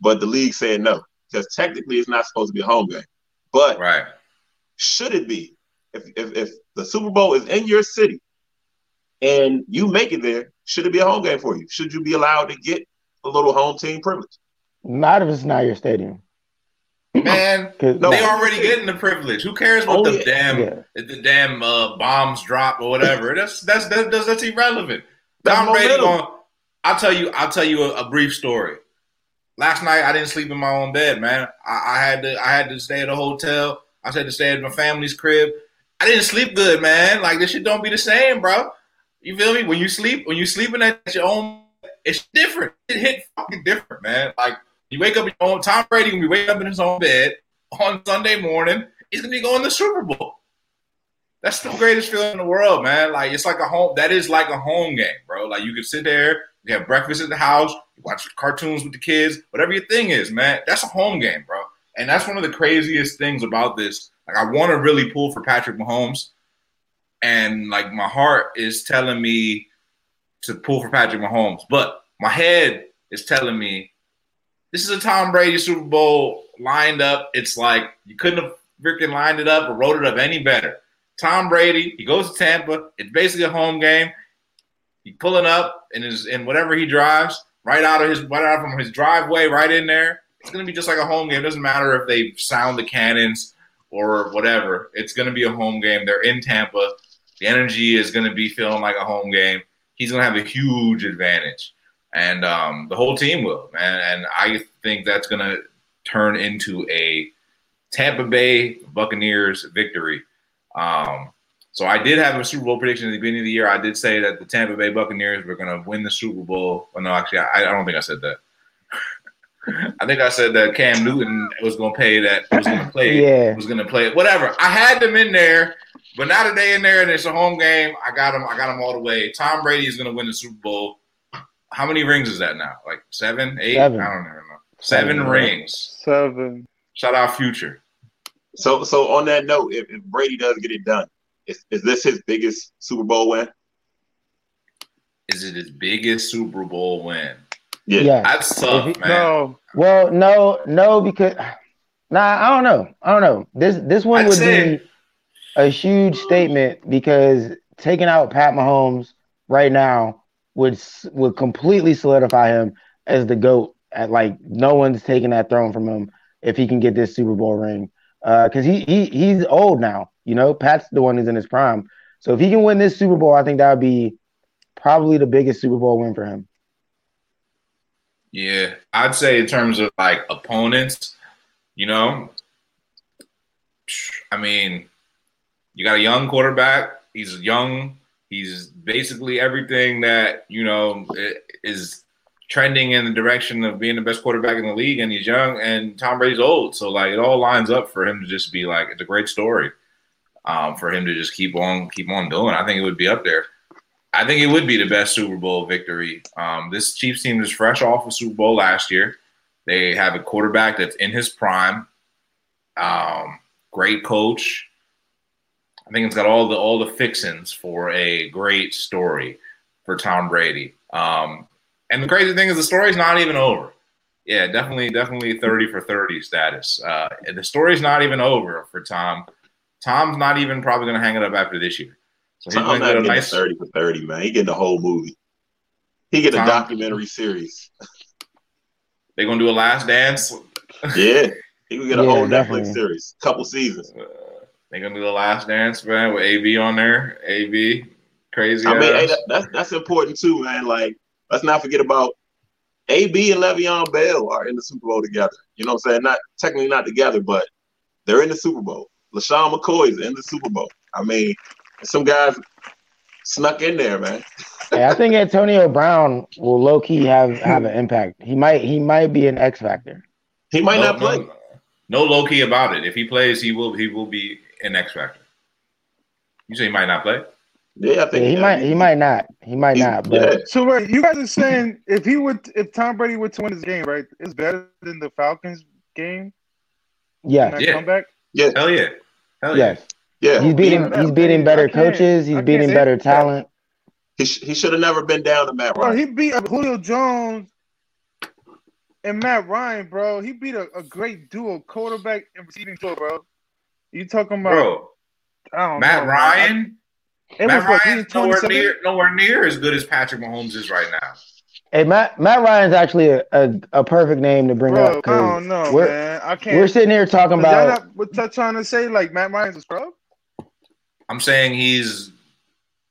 [SPEAKER 4] but the league said no because technically it's not supposed to be a home game. But
[SPEAKER 2] Right.
[SPEAKER 4] should it be if, if if the Super Bowl is in your city and you make it there? Should it be a home game for you? Should you be allowed to get a little home team privilege?
[SPEAKER 1] Not if it's not your stadium.
[SPEAKER 2] Man, <laughs>
[SPEAKER 4] No.
[SPEAKER 2] they already getting the privilege. Who cares what
[SPEAKER 4] Only-
[SPEAKER 2] the damn
[SPEAKER 1] Yeah.
[SPEAKER 2] the damn uh, bombs drop or whatever? That's that's that's, that's, that's irrelevant.
[SPEAKER 4] That's
[SPEAKER 2] Tom Brady. Going, I'll tell you. I'll tell you a, a brief story. Last night I didn't sleep in my own bed, man. I, I had to I had to stay at a hotel. I had to stay at my family's crib. I didn't sleep good, man. Like this shit don't be the same, bro. You feel me? When you sleep, when you sleeping at your own, it's different. It hit fucking different, man. Like you wake up in your own. Tom Brady gonna be waking up in his own bed on Sunday morning. He's gonna be going to the Super Bowl. That's the greatest feeling in the world, man. Like it's like a home. That is like a home game, bro. Like you can sit there, you have breakfast at the house, you watch cartoons with the kids, whatever your thing is, man. That's a home game, bro. And that's one of the craziest things about this. Like I want to really pull for Patrick Mahomes, and like my heart is telling me to pull for Patrick Mahomes, but my head is telling me this is a Tom Brady Super Bowl lined up. It's like you couldn't have freaking lined it up or wrote it up any better. Tom Brady, he goes to Tampa. It's basically a home game. He's pulling up in his in whatever he drives, right out of his right out from his driveway, right in there. It's gonna be just like a home game. It doesn't matter if they sound the cannons or whatever. It's gonna be a home game. They're in Tampa. The energy is gonna be feeling like a home game. He's gonna have a huge advantage, and um, the whole team will, man. And I think that's gonna turn into a Tampa Bay Buccaneers victory. Um, so I did have a Super Bowl prediction at the beginning of the year. I did say that the Tampa Bay Buccaneers were going to win the Super Bowl. Well, no, actually, I, I don't think I said that. <laughs> I think I said that Cam Newton was going to pay that was going to play.
[SPEAKER 1] Yeah.
[SPEAKER 2] Was going to play whatever. I had them in there, but now that they in there and it's a home game, I got them. I got them all the way. Tom Brady is going to win the Super Bowl. How many rings is that now? Like seven, eight?
[SPEAKER 1] Seven.
[SPEAKER 2] I don't even know. Seven,
[SPEAKER 1] Seven,
[SPEAKER 2] rings.
[SPEAKER 5] Seven.
[SPEAKER 2] Shout out Future.
[SPEAKER 4] So, so on that note, if, if Brady does get it done, is, is this his biggest Super Bowl win?
[SPEAKER 2] Is it his biggest Super Bowl win?
[SPEAKER 4] Yeah.
[SPEAKER 1] Yeah.
[SPEAKER 2] That's tough,
[SPEAKER 1] he-
[SPEAKER 2] man.
[SPEAKER 5] No.
[SPEAKER 1] Well, no, no, because nah, I don't know. I don't know. This this one
[SPEAKER 2] I'd
[SPEAKER 1] would
[SPEAKER 2] say-
[SPEAKER 1] be a huge statement because taking out Pat Mahomes right now would would completely solidify him as the goat. At like no one's taking that throne from him if he can get this Super Bowl ring. Uh, because he he he's old now. You know, Pat's the one who's in his prime. So if he can win this Super Bowl, I think that would be probably the biggest Super Bowl win for him.
[SPEAKER 2] Yeah, I'd say in terms of like opponents, you know, I mean, you got a young quarterback. He's young. He's basically everything that you know is trending in the direction of being the best quarterback in the league. And he's young, and Tom Brady's old, so like it all lines up for him to just be like it's a great story. Um, for him to just keep on keep on doing, I think it would be up there. I think it would be the best Super Bowl victory. Um, this Chiefs team is fresh off a Super Bowl last year. They have a quarterback that's in his prime. Um, great coach. I think it's got all the all the fixings for a great story for Tom Brady. Um, and the crazy thing is, the story's not even over. yeah, definitely, definitely thirty for thirty status. Uh, the story's not even over for Tom. Tom's not even probably going to hang it up after this year. So he's going
[SPEAKER 4] not
[SPEAKER 2] to get
[SPEAKER 4] getting
[SPEAKER 2] a nice.
[SPEAKER 4] thirty for thirty, man. He getting the whole movie. He get a documentary series.
[SPEAKER 2] They're going to do a last dance.
[SPEAKER 4] Yeah, he would get a
[SPEAKER 1] Yeah,
[SPEAKER 4] whole
[SPEAKER 1] definitely.
[SPEAKER 4] Netflix series, couple seasons.
[SPEAKER 2] Uh, they're going to do the last dance, man, with AB on there. AB, crazy.
[SPEAKER 4] I mean, hey, that, that's that's important too, man. Like, let's not forget about AB and Le'Veon Bell are in the Super Bowl together. You know what I'm saying? Not technically not together, but they're in the Super Bowl. LeSean McCoy is in the Super Bowl. I mean, some guys snuck in there, man. <laughs>
[SPEAKER 1] Yeah, I think Antonio Brown will low key have have an impact. He might he might be an X factor.
[SPEAKER 4] He might
[SPEAKER 2] no,
[SPEAKER 4] not play.
[SPEAKER 2] No, no low key about it. If he plays, he will. He will be an X factor. You say he might not play?
[SPEAKER 4] Yeah, I think
[SPEAKER 1] Yeah, he might he might not he might
[SPEAKER 4] He's-
[SPEAKER 1] not. But
[SPEAKER 4] yeah.
[SPEAKER 5] So wait, you guys are saying if he would, if Tom Brady were to win this game, right, it's better than the Falcons game.
[SPEAKER 1] yes,
[SPEAKER 5] That
[SPEAKER 2] Yeah.
[SPEAKER 5] comeback.
[SPEAKER 4] Yeah,
[SPEAKER 2] Hell yeah. Hell yeah.
[SPEAKER 1] yes,
[SPEAKER 4] yeah.
[SPEAKER 1] he's beating
[SPEAKER 5] Yeah,
[SPEAKER 1] he's beating better coaches. He's beating better
[SPEAKER 5] that.
[SPEAKER 1] talent.
[SPEAKER 4] He, sh- he should have never been down to Matt
[SPEAKER 5] Bro, he beat Julio Jones and Matt Ryan, bro. He beat a, a great duo, quarterback and receiving duo, bro. You talking about?
[SPEAKER 2] Bro,
[SPEAKER 5] I don't
[SPEAKER 2] Matt
[SPEAKER 5] know.
[SPEAKER 2] Ryan,
[SPEAKER 5] It
[SPEAKER 2] Matt
[SPEAKER 5] was what,
[SPEAKER 2] Ryan's nowhere near, nowhere near as good as Patrick Mahomes is right now.
[SPEAKER 1] Hey, Matt Matt Ryan's actually a, a, a perfect name to bring
[SPEAKER 5] Bro,
[SPEAKER 1] up.
[SPEAKER 5] I
[SPEAKER 1] 'cause
[SPEAKER 5] don't know,
[SPEAKER 1] we're,
[SPEAKER 5] man. I can't.
[SPEAKER 1] We're sitting here talking
[SPEAKER 5] Is that
[SPEAKER 1] about
[SPEAKER 5] not what they're trying to say? Like Matt Ryan's a scrub?
[SPEAKER 2] I'm saying he's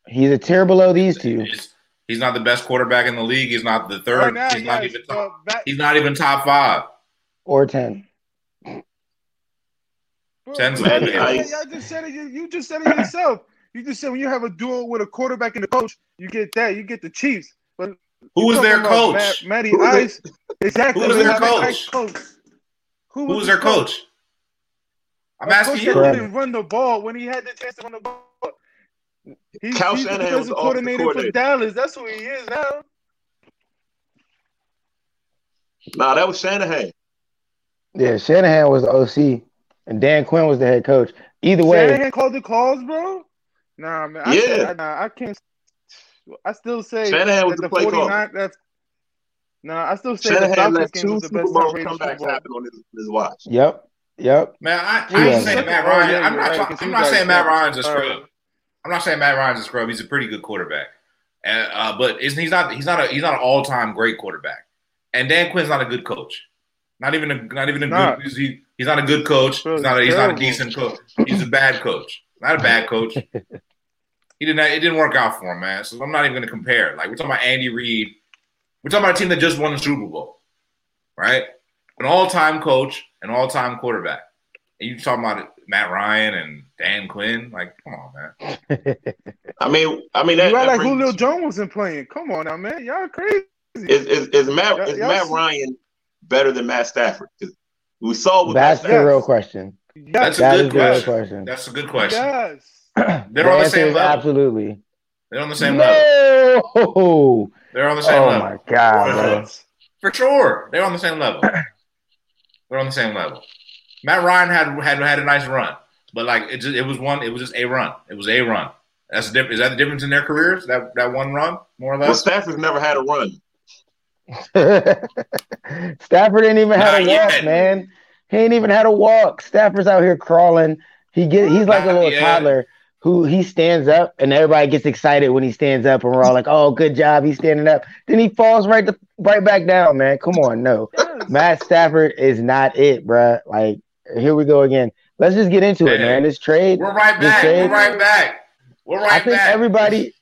[SPEAKER 1] he's a tier below these two.
[SPEAKER 2] he's, he's not the best quarterback in the league. He's not the third.
[SPEAKER 5] Right now,
[SPEAKER 2] he's not even top.
[SPEAKER 5] but Matt-
[SPEAKER 2] He's not even top five.
[SPEAKER 1] or ten.
[SPEAKER 5] Bro,
[SPEAKER 2] Ten's
[SPEAKER 5] man,
[SPEAKER 4] Matty
[SPEAKER 5] y'all-
[SPEAKER 4] Ice.
[SPEAKER 5] y'all just said it. You, you just said it yourself. You just said when you have a duo with a quarterback and a coach, you get that. You get the Chiefs. But
[SPEAKER 2] Who was their coach?
[SPEAKER 5] Matt, Matty
[SPEAKER 4] Who was their-
[SPEAKER 5] Ice. Exactly.
[SPEAKER 2] Who was their coach?
[SPEAKER 5] Coach. Who
[SPEAKER 2] Who was their coach? I'm
[SPEAKER 5] A
[SPEAKER 2] asking
[SPEAKER 5] coach
[SPEAKER 2] you.
[SPEAKER 5] that didn't run the ball when he had the chance to run the ball. He's,
[SPEAKER 4] Kyle
[SPEAKER 5] he's the
[SPEAKER 4] Shanahan was
[SPEAKER 5] defensive
[SPEAKER 4] the
[SPEAKER 5] coordinator,
[SPEAKER 4] coordinator.
[SPEAKER 5] for Dallas. That's who he is now.
[SPEAKER 4] Nah, that was Shanahan.
[SPEAKER 1] Yeah, Shanahan was the OC, and Dan Quinn was the head coach. Either way,
[SPEAKER 5] Shanahan called the calls, bro. Nah, man. I
[SPEAKER 4] Yeah.
[SPEAKER 5] can't, nah, I can't. I still say
[SPEAKER 4] Shanahan was
[SPEAKER 5] that
[SPEAKER 4] the play caller.
[SPEAKER 5] 49 That's nah. I still say the
[SPEAKER 4] Shanahan
[SPEAKER 5] Falcons
[SPEAKER 4] let
[SPEAKER 5] game
[SPEAKER 4] two
[SPEAKER 5] was the
[SPEAKER 4] Super
[SPEAKER 5] best
[SPEAKER 4] Bowl
[SPEAKER 5] top-rated Super
[SPEAKER 4] comebacks happen on his, his watch.
[SPEAKER 1] yep, yep.
[SPEAKER 2] Man, I, I
[SPEAKER 1] Yeah.
[SPEAKER 2] ain't saying Matt Ryan.
[SPEAKER 5] yeah,
[SPEAKER 2] I'm not.
[SPEAKER 5] right,
[SPEAKER 2] talk- I'm not saying Matt Ryan's a
[SPEAKER 5] all right.
[SPEAKER 2] scrub. I'm not saying Matt Ryan's a scrub. He's a pretty good quarterback, and, uh, but isn't he's not he's not a he's not an all time great quarterback. And Dan Quinn's not a good coach. Not even a not even a
[SPEAKER 5] Nah.
[SPEAKER 2] good. He, he's not a good coach. He's not a, he's not a decent coach. He's a bad coach. Not a bad coach. <laughs> He didn't. It didn't work out for him, man. So I'm not even going to compare. Like we're talking about Andy Reid. We're talking about a team that just won the Super Bowl, right? An all-time coach, an all-time quarterback. And you talking about Matt Ryan and Dan Quinn? Like, come on, man. <laughs>
[SPEAKER 4] I mean, I mean that,
[SPEAKER 5] You
[SPEAKER 4] that
[SPEAKER 5] like
[SPEAKER 4] brings-
[SPEAKER 5] Julio Jones wasn't playing. Come on now, man. Y'all crazy.
[SPEAKER 4] is, is, is Matt
[SPEAKER 5] Y'all-
[SPEAKER 4] is
[SPEAKER 5] y'all
[SPEAKER 4] Matt
[SPEAKER 5] see-
[SPEAKER 4] Ryan better than Matt Stafford? 'Cause we saw with
[SPEAKER 1] That's
[SPEAKER 4] Matt
[SPEAKER 1] the real question.
[SPEAKER 2] That's
[SPEAKER 5] Yes.
[SPEAKER 2] a
[SPEAKER 1] That
[SPEAKER 2] good
[SPEAKER 1] is the
[SPEAKER 2] question.
[SPEAKER 1] question.
[SPEAKER 2] That's a good question.
[SPEAKER 5] Yes. <clears throat>
[SPEAKER 2] They're on the same level.
[SPEAKER 1] absolutely.
[SPEAKER 2] They're on the same level. They're on the same
[SPEAKER 1] Oh
[SPEAKER 2] level.
[SPEAKER 1] Oh my god,
[SPEAKER 2] For sure. They're on the same level. <clears throat> They're on the same level. Matt Ryan had had had a nice run, but like it just it was one. It was just a run. It was a run. That's the diff- Is that the difference in their careers? That that one run, more or
[SPEAKER 4] Well. Stafford's never had a run. <laughs>
[SPEAKER 1] Stafford ain't even had
[SPEAKER 2] Not
[SPEAKER 1] a
[SPEAKER 2] yet.
[SPEAKER 1] walk, man. He ain't even had a walk. Stafford's out here crawling. He get he's like a little
[SPEAKER 2] yet.
[SPEAKER 1] toddler who he stands up and everybody gets excited when he stands up and we're all like, "Oh, good job, he's standing up." Then he falls right the, right back down, man. Come on, no. <laughs> Matt Stafford is not it, bruh. Like here we go again. Let's just get into it, man. This trade.
[SPEAKER 2] We're right back.
[SPEAKER 1] trade-
[SPEAKER 2] We're right back. We're right
[SPEAKER 1] I think
[SPEAKER 2] back.
[SPEAKER 1] everybody,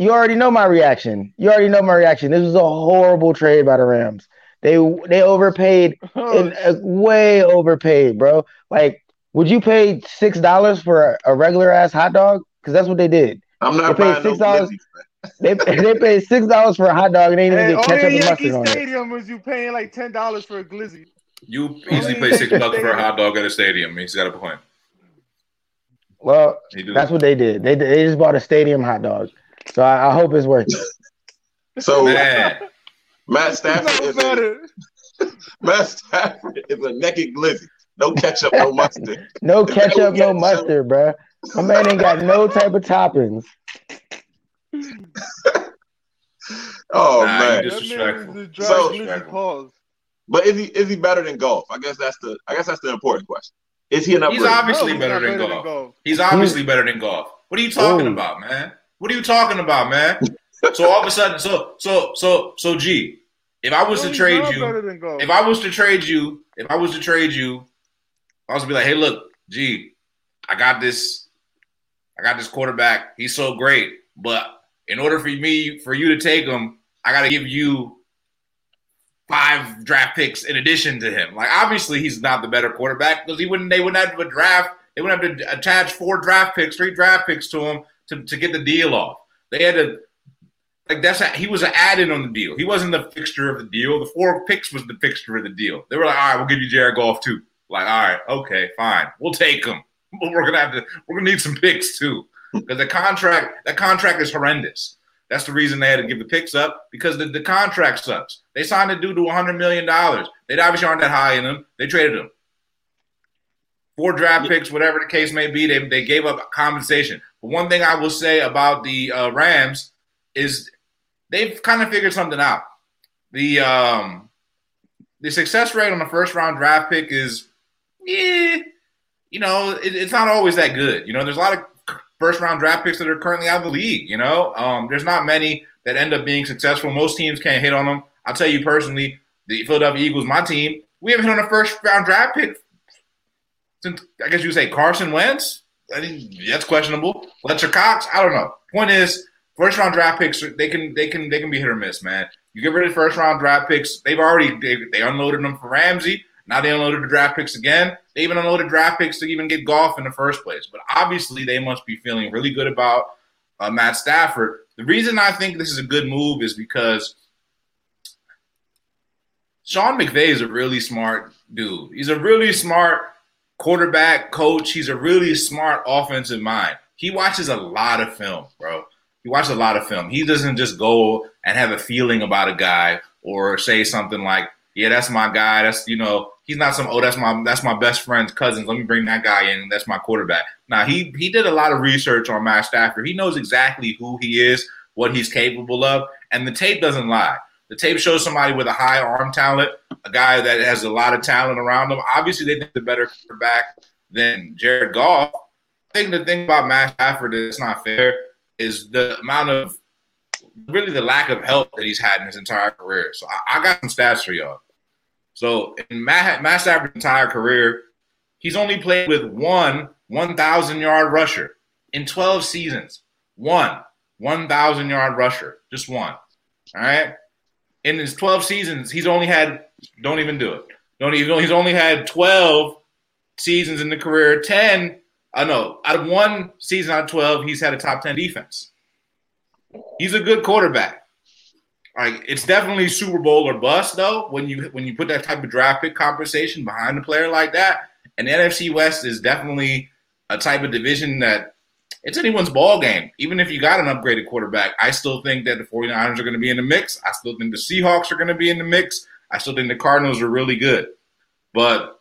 [SPEAKER 1] you already know my reaction. You already know my reaction. This was a horrible trade by the Rams. They they overpaid <laughs> and uh, way overpaid, bro. Like, would you pay six dollars for a, a regular ass hot dog? Because that's what they did.
[SPEAKER 4] I'm not
[SPEAKER 1] They paid $6.
[SPEAKER 4] glizzies. <laughs>
[SPEAKER 1] They they paid six dollars for a hot dog and they didn't
[SPEAKER 5] Hey,
[SPEAKER 1] even get
[SPEAKER 5] only
[SPEAKER 1] ketchup
[SPEAKER 5] in
[SPEAKER 1] and
[SPEAKER 5] Yankee
[SPEAKER 1] mustard on it.
[SPEAKER 5] Stadium was you paying like ten dollars for a glizzy.
[SPEAKER 2] You easily pay six bucks for a hot dog at a stadium. He's got a point.
[SPEAKER 1] Well, that's what they did. They they just bought a stadium hot dog. So I, I hope it's worth it. <laughs>
[SPEAKER 4] So
[SPEAKER 2] Man,
[SPEAKER 4] Matt Stafford is a,
[SPEAKER 5] better. <laughs>
[SPEAKER 4] Matt Stafford is a naked glizzy. No ketchup, no mustard. <laughs>
[SPEAKER 1] No ketchup, no mustard, bruh. My man ain't got no type of toppings.
[SPEAKER 4] Oh
[SPEAKER 2] Nah,
[SPEAKER 4] man.
[SPEAKER 2] Disrespectful.
[SPEAKER 5] man is a dry
[SPEAKER 4] So-
[SPEAKER 5] glizzy pause.
[SPEAKER 4] But is he is he better than Goff? I guess that's the I guess that's the important question. Is he an
[SPEAKER 2] He's
[SPEAKER 4] upgrade?
[SPEAKER 2] obviously
[SPEAKER 5] he's
[SPEAKER 2] better,
[SPEAKER 5] not
[SPEAKER 2] than, Goff. He's obviously better than Goff. What are you talking
[SPEAKER 1] Oh.
[SPEAKER 2] about, man? What are you talking about, man? so all of a sudden, so so so so G, if I was to trade you,
[SPEAKER 5] better than Goff.
[SPEAKER 2] if I was to trade you, if I was to trade you, I was to be like, hey, look, G, I got this, I got this quarterback. He's so great, but in order for me for you to take him, I got to give you five draft picks in addition to him. Like obviously he's not the better quarterback because he wouldn't. They wouldn't have to draft. They wouldn't have to attach four draft picks, three draft picks to him to, to get the deal off. They had to. Like that's a, he was an add-in on the deal. He wasn't the fixture of the deal. The four picks was the fixture of the deal. They were like, all right, we'll give you Jared Goff too. Like, all right, okay, fine, we'll take him. <laughs> But we're gonna have to. We're gonna need some picks too <laughs> because the contract. That contract is horrendous. That's the reason they had to give the picks up because the, the contract sucks. They signed a dude to $100 million. They obviously aren't that high in them. They traded him. Four draft picks, whatever the case may be, they, they gave up compensation. But one thing I will say about the uh, Rams is they've kind of figured something out. The um, the success rate on the first round draft pick is, yeah, you know, it, it's not always that good. You know, there's a lot of first round draft picks that are currently out of the league. You know, um, there's not many that end up being successful. Most teams can't hit on them. I'll tell you personally, the Philadelphia Eagles, my team, we haven't hit on a first round draft pick since I guess you would say Carson Wentz. I think that's questionable. Fletcher Cox, I don't know. Point is, first round draft picks they can they can they can be hit or miss, man. You get rid of first round draft picks. They've already they, they unloaded them for Ramsey. Now they unloaded the draft picks again. They even unloaded draft picks to even get Goff in the first place. But obviously, they must be feeling really good about uh, Matt Stafford. The reason I think this is a good move is because Sean McVay is a really smart dude. He's a really smart quarterback coach. He's a really smart offensive mind. He watches a lot of film, bro. He watches a lot of film. He doesn't just go and have a feeling about a guy or say something like, "Yeah, that's my guy." That's you know, he's not some oh, that's my that's my best friend's cousins. Let me bring that guy in. That's my quarterback. Now he he did a lot of research on Matt Stafford. He knows exactly who he is, what he's capable of, and the tape doesn't lie. The tape shows somebody with a high arm talent, a guy that has a lot of talent around him. Obviously, they think the better quarterback than Jared Goff. I think the thing about Matt Stafford that's not fair is the amount of really the lack of help that he's had in his entire career. So I, I got some stats for y'all. So in Matt, Matt Stafford's entire career, he's only played with one 1,000 yard rusher in 12 seasons. One 1,000 yard rusher, just one. All right. In his 12 seasons, he's only had, don't even do it. Don't even, he's only had 12 seasons in the career. 10, I know, out of one season out of 12, he's had a top 10 defense. He's a good quarterback. Like it's definitely Super Bowl or bust though when you when you put that type of draft pick conversation behind a player like that. And NFC West is definitely a type of division that it's anyone's ball game. Even if you got an upgraded quarterback, I still think that the 49ers are going to be in the mix. I still think the Seahawks are going to be in the mix. I still think the Cardinals are really good. But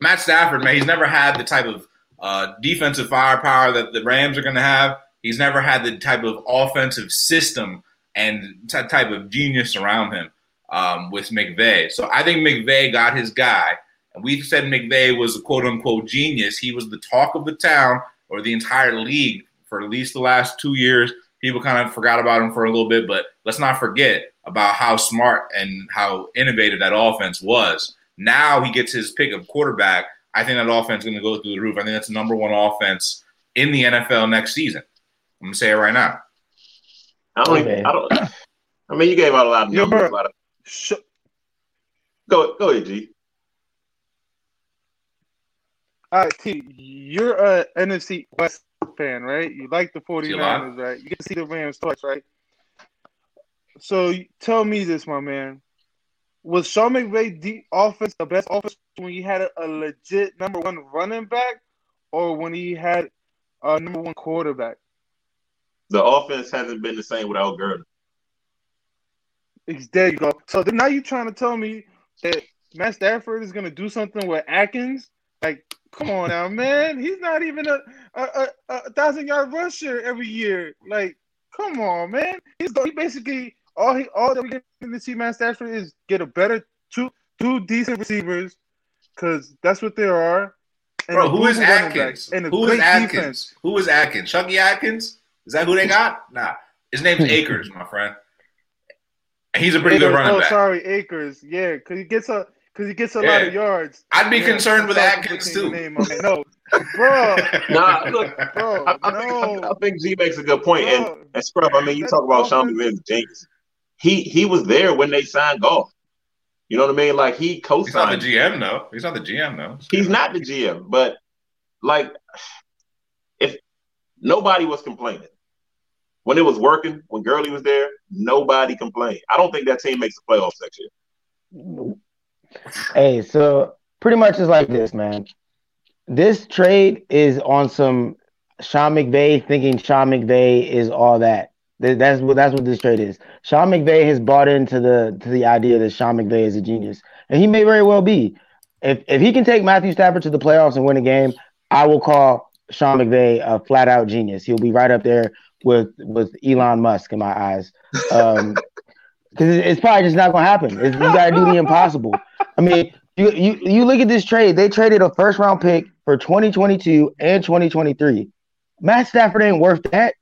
[SPEAKER 2] Matt Stafford, man, he's never had the type of uh, defensive firepower that the Rams are going to have. He's never had the type of offensive system and t- type of genius around him um, with McVay. So I think McVay got his guy. And we said McVay was a quote unquote genius. He was the talk of the town or the entire league for at least the last two years. People kind of forgot about him for a little bit, but let's not forget about how smart and how innovative that offense was. Now he gets his pick of quarterback. I think that offense is going to go through the roof. I think that's the number one offense in the NFL next season. I'm going to say it right now.
[SPEAKER 4] I don't.
[SPEAKER 1] Okay.
[SPEAKER 4] Even, I don't. I mean, you gave out a lot of
[SPEAKER 5] Yo,
[SPEAKER 4] numbers.
[SPEAKER 5] bro.
[SPEAKER 4] About it.
[SPEAKER 5] Sh-
[SPEAKER 4] Go, go ahead, G.
[SPEAKER 5] All right, T, you're a NFC West fan, right? You like the
[SPEAKER 2] You lie.
[SPEAKER 5] 49ers, right? You get to see the Rams twice, right? So tell me this, my man. Was Sean McVay the offense the best offense when he had a, a legit number one running back or when he had a number one quarterback?
[SPEAKER 4] The offense hasn't been the same without Gurley.
[SPEAKER 5] Ex- There you go. So then now you're trying to tell me that Matt Stafford is going to do something with Atkins? Like, come on now, man. He's not even a a, a, a thousand yard rusher every year. Like, come on, man. He's he basically all he all that we get to see Matt Stafford is get a better two two decent receivers, because that's what there are. and
[SPEAKER 2] Bro,
[SPEAKER 5] a
[SPEAKER 2] who
[SPEAKER 5] group
[SPEAKER 2] is
[SPEAKER 5] of running
[SPEAKER 2] Atkins?
[SPEAKER 5] And
[SPEAKER 2] Who is Atkins?
[SPEAKER 5] defense.
[SPEAKER 2] Who is Atkins? Chucky Atkins? Is that who they got? Nah. His name's hmm. Akers, my friend. And he's a pretty good
[SPEAKER 5] Akers-
[SPEAKER 2] running
[SPEAKER 5] oh,
[SPEAKER 2] back.
[SPEAKER 5] sorry, Akers. Yeah, because he gets a because he gets a lot of yards.
[SPEAKER 2] I'd be
[SPEAKER 5] Yeah,
[SPEAKER 2] concerned with
[SPEAKER 5] sorry
[SPEAKER 2] Atkins too.
[SPEAKER 5] your name, okay. No, bro,
[SPEAKER 4] Nah, look,
[SPEAKER 5] bro,
[SPEAKER 4] I, I, think,
[SPEAKER 5] no,
[SPEAKER 4] I, I think G makes a good point. And,
[SPEAKER 5] bro.
[SPEAKER 4] and Scruff, I mean, you
[SPEAKER 5] That
[SPEAKER 4] talk about Sean
[SPEAKER 5] offense-
[SPEAKER 4] McVay's genius. He he was there when they signed Goff. You know what I mean? Like he co-signed.
[SPEAKER 2] He's not the. GM though. He's not the GM though.
[SPEAKER 4] He's not the GM, but like if nobody was complaining when it was working, when Gurley was there, nobody complained. I don't think that team makes the playoffs next year.
[SPEAKER 1] Hey, so pretty much it's like this, man. This trade is on some Sean McVay thinking Sean McVay is all that. That's what that's what this trade is. Sean McVay has bought into the to the idea that Sean McVay is a genius, and he may very well be. If if he can take Matthew Stafford to the playoffs and win a game, I will call Sean McVay a flat out genius. He'll be right up there with with Elon Musk in my eyes. Um, <laughs> because it's probably just not gonna happen. It's, you gotta do the <laughs> impossible. I mean, you, you you look at this trade. They traded a first round pick for 2022 and 2023. Matt Stafford ain't worth that.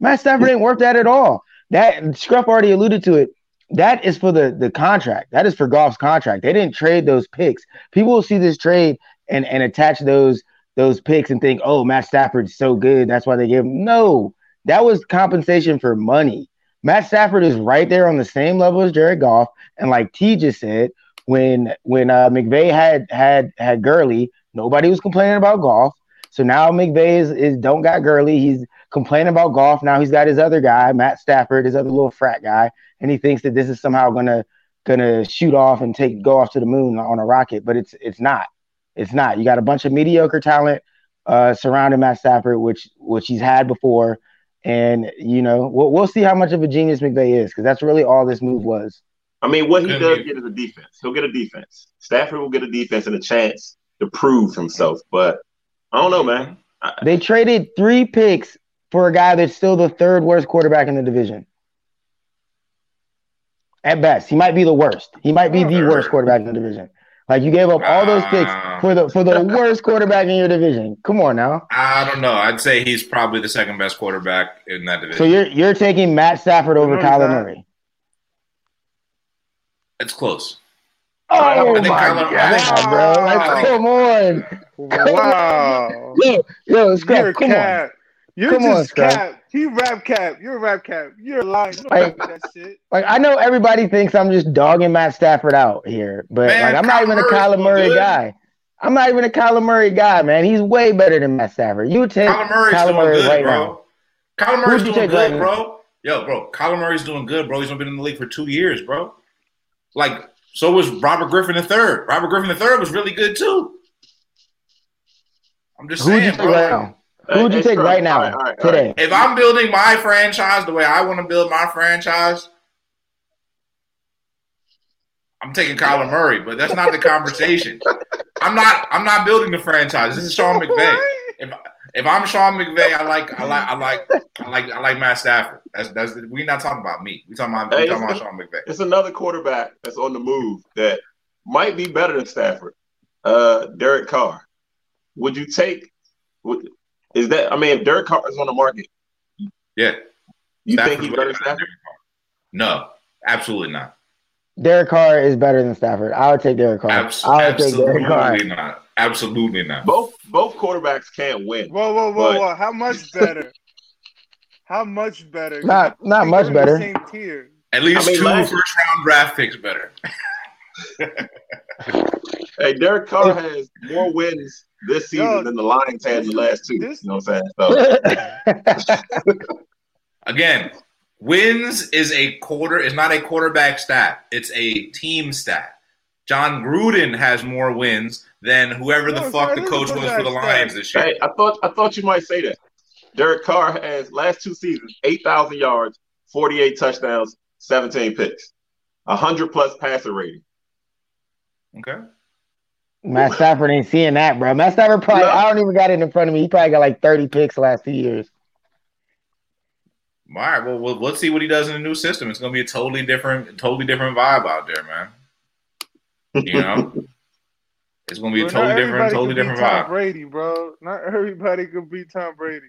[SPEAKER 1] Matt Stafford ain't worth that at all. That Scruff already alluded to it. That is for the the contract. That is for Goff's contract. They didn't trade those picks. People will see this trade and and attach those those picks and think, oh, Matt Stafford's so good. That's why they gave him. No, that was compensation for money. Matt Stafford is right there on the same level as Jared Goff. And like T just said, when when uh, McVay had had had Gurley, nobody was complaining about Goff. So now McVay is, is don't got Gurley. He's complaining about Goff. Now he's got his other guy, Matt Stafford, his other little frat guy, and he thinks that this is somehow gonna gonna shoot off and take go off to the moon on a rocket. But it's it's not. It's not. You got a bunch of mediocre talent uh, surrounding Matt Stafford, which which he's had before. And you know, we'll, we'll see how much of a genius McVay is, because that's really all this move was.
[SPEAKER 4] I mean, what he
[SPEAKER 2] Couldn't
[SPEAKER 4] does
[SPEAKER 2] be.
[SPEAKER 4] get is a defense. He'll get a defense. Stafford will get a defense and a chance to prove himself. But I don't know, man.
[SPEAKER 1] They traded three picks for a guy that's still the third worst quarterback in the division. At best, he might be the worst. He might be the worst quarterback in the division. Like you gave up all those picks
[SPEAKER 2] ah.
[SPEAKER 1] for the for the <laughs> worst quarterback in your division. Come on now.
[SPEAKER 2] I don't know. I'd say he's probably the second best quarterback in that division.
[SPEAKER 1] So you're you're taking Matt Stafford over
[SPEAKER 5] No,
[SPEAKER 1] Kyler
[SPEAKER 5] not.
[SPEAKER 1] Murray.
[SPEAKER 2] it's close.
[SPEAKER 1] Oh
[SPEAKER 2] I think
[SPEAKER 1] my
[SPEAKER 2] Kyler-
[SPEAKER 1] god, bro! Like,
[SPEAKER 5] Wow.
[SPEAKER 1] come on,
[SPEAKER 5] Wow.
[SPEAKER 1] yo, yo,
[SPEAKER 5] You're
[SPEAKER 1] Scrap, come on.
[SPEAKER 5] cap. You're
[SPEAKER 1] Come on,
[SPEAKER 5] just
[SPEAKER 1] Scrap.
[SPEAKER 5] Cap. He rap cap. You're rap cap. You're lying. You don't
[SPEAKER 1] Like-
[SPEAKER 5] that shit.
[SPEAKER 1] Like I know everybody thinks I'm just dogging Matt Stafford out here, but
[SPEAKER 2] Man,
[SPEAKER 1] like I'm not
[SPEAKER 2] Kyler
[SPEAKER 1] even a
[SPEAKER 2] Murray's
[SPEAKER 1] Kyler Murray
[SPEAKER 2] good.
[SPEAKER 1] guy. I'm not even a Kyler Murray guy, man. He's way better than Matt Stafford. You take
[SPEAKER 2] Kyler Murray's
[SPEAKER 1] Kyler
[SPEAKER 2] doing
[SPEAKER 1] Murray
[SPEAKER 2] good,
[SPEAKER 1] right
[SPEAKER 2] bro.
[SPEAKER 1] now.
[SPEAKER 2] Kyler Murray's doing
[SPEAKER 1] take right
[SPEAKER 2] bro. Yo, bro, Kyler Murray's doing good, bro. He's been in the league for two years, bro. Like, so was Robert Griffin III. Robert Griffin III was really good too. I'm just
[SPEAKER 1] Who would you
[SPEAKER 2] saying,
[SPEAKER 1] take
[SPEAKER 2] bro.
[SPEAKER 1] Right now? Who would you take right now
[SPEAKER 4] all right, all right, all
[SPEAKER 1] today?
[SPEAKER 2] If I'm building my franchise the way I want to build my franchise, I'm taking Kyler Murray, but that's not the conversation. I'm not. I'm not building the franchise. This is Sean <laughs> McVay. If if I'm Sean McVay, I like I like I like I like I like Matt Stafford. That's that's we're not talking about me. We talking about we
[SPEAKER 4] Hey,
[SPEAKER 2] talking about
[SPEAKER 4] it's-
[SPEAKER 2] Sean McVay.
[SPEAKER 4] It's another quarterback that's on the move that might be better than Stafford. Uh, Derek Carr. Would you take? Would, is that? I mean, if Derek Carr is on the market,
[SPEAKER 2] Yeah,
[SPEAKER 4] you think
[SPEAKER 2] Stafford's
[SPEAKER 4] he's better than
[SPEAKER 2] than
[SPEAKER 4] Stafford?
[SPEAKER 2] No, absolutely not.
[SPEAKER 1] Derek Carr is better than Stafford. I would take Derek Carr.
[SPEAKER 2] Abs-
[SPEAKER 1] I would take Derek Carr.
[SPEAKER 2] absolutely not. Absolutely not.
[SPEAKER 4] Both both quarterbacks can't win.
[SPEAKER 5] Whoa, whoa, whoa,
[SPEAKER 4] But-
[SPEAKER 5] whoa! How much better? How much better?
[SPEAKER 1] Not not
[SPEAKER 5] They're
[SPEAKER 1] much better.
[SPEAKER 5] Same tier.
[SPEAKER 2] At least
[SPEAKER 4] I mean,
[SPEAKER 2] two
[SPEAKER 4] last-
[SPEAKER 2] first round draft picks better. <laughs>
[SPEAKER 4] Hey, Derek Carr has more wins this season
[SPEAKER 5] Yo,
[SPEAKER 4] than the Lions had in the last two.
[SPEAKER 5] this-
[SPEAKER 4] you know what I'm saying? So <laughs>
[SPEAKER 2] Again, wins is a quarter is not a quarterback stat. It's a team stat. Jon Gruden has more wins than whoever the
[SPEAKER 5] No,
[SPEAKER 2] fuck the
[SPEAKER 5] it is a
[SPEAKER 2] coach was for the Lions
[SPEAKER 5] stat.
[SPEAKER 2] this year.
[SPEAKER 4] hey, I thought I thought you might say that. Derek Carr has last two seasons, eight thousand yards, forty-eight touchdowns, seventeen picks, hundred plus passer rating.
[SPEAKER 2] Okay.
[SPEAKER 1] Matt Stafford ain't seeing that, bro. Matt Stafford probably.
[SPEAKER 4] No.
[SPEAKER 1] I don't even got it in front of me. He probably got like 30 picks the last two years.
[SPEAKER 2] All right. Well, well, let's see what he does in the new system. It's going to be a totally different, totally different vibe out there, man. You know, <laughs> it's gonna be a totally different,
[SPEAKER 5] everybody
[SPEAKER 2] totally
[SPEAKER 5] can
[SPEAKER 2] different
[SPEAKER 5] Tom
[SPEAKER 2] vibe.
[SPEAKER 5] Brady, bro. Not everybody can be Tom Brady.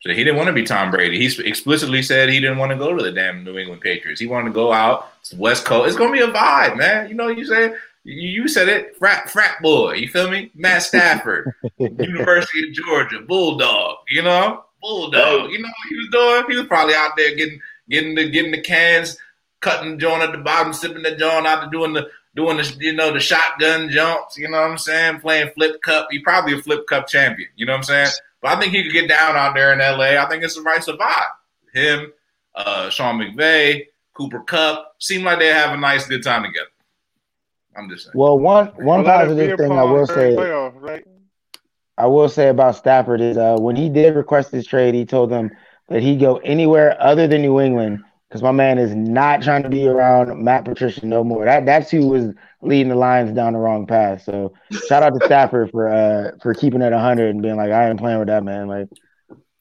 [SPEAKER 2] So he didn't want to be Tom Brady. He explicitly said he didn't want to go to the damn New England Patriots. He wanted to go out to the West Coast. It's gonna be a vibe, man. You know, what you said you said it, frat frat boy. You feel me? Matt <laughs> Stafford, University of Georgia, Bulldog. You know, Bulldog. You know what he was doing? He was probably out there getting getting the getting the cans, cutting the joint at the bottom, sipping the joint out, doing the doing the you know the shotgun jumps. You know what I'm saying? Playing flip cup. He probably a flip cup champion. You know what I'm saying? But I think he could get down out there in LA. I think it's the right survive. Him, uh, Sean McVay, Cooper Kupp seem like they have a nice good time together. I'm just saying.
[SPEAKER 1] Well, one one
[SPEAKER 5] A
[SPEAKER 1] positive thing I will say
[SPEAKER 5] playoff, right?
[SPEAKER 1] I will say about Stafford is uh, when he did request this trade, he told them that he'd go anywhere other than New England because my man is not trying to be around Matt Patricia no more. That that's who was leading the Lions down the wrong path. So shout out to Stafford for uh for keeping it hundred and being like I ain't playing with that man. Like,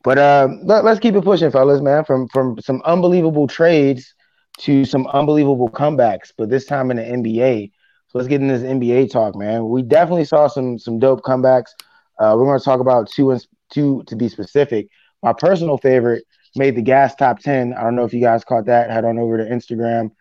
[SPEAKER 1] but uh, let, let's keep it pushing, fellas, man. From from some unbelievable trades to some unbelievable comebacks, but this time in the NBA. So let's get in this NBA talk, man. We definitely saw some some dope comebacks. Uh, we're going to talk about two and two to be specific. My personal favorite made the gas top ten. I don't know if you guys caught that. Head on over to Instagram,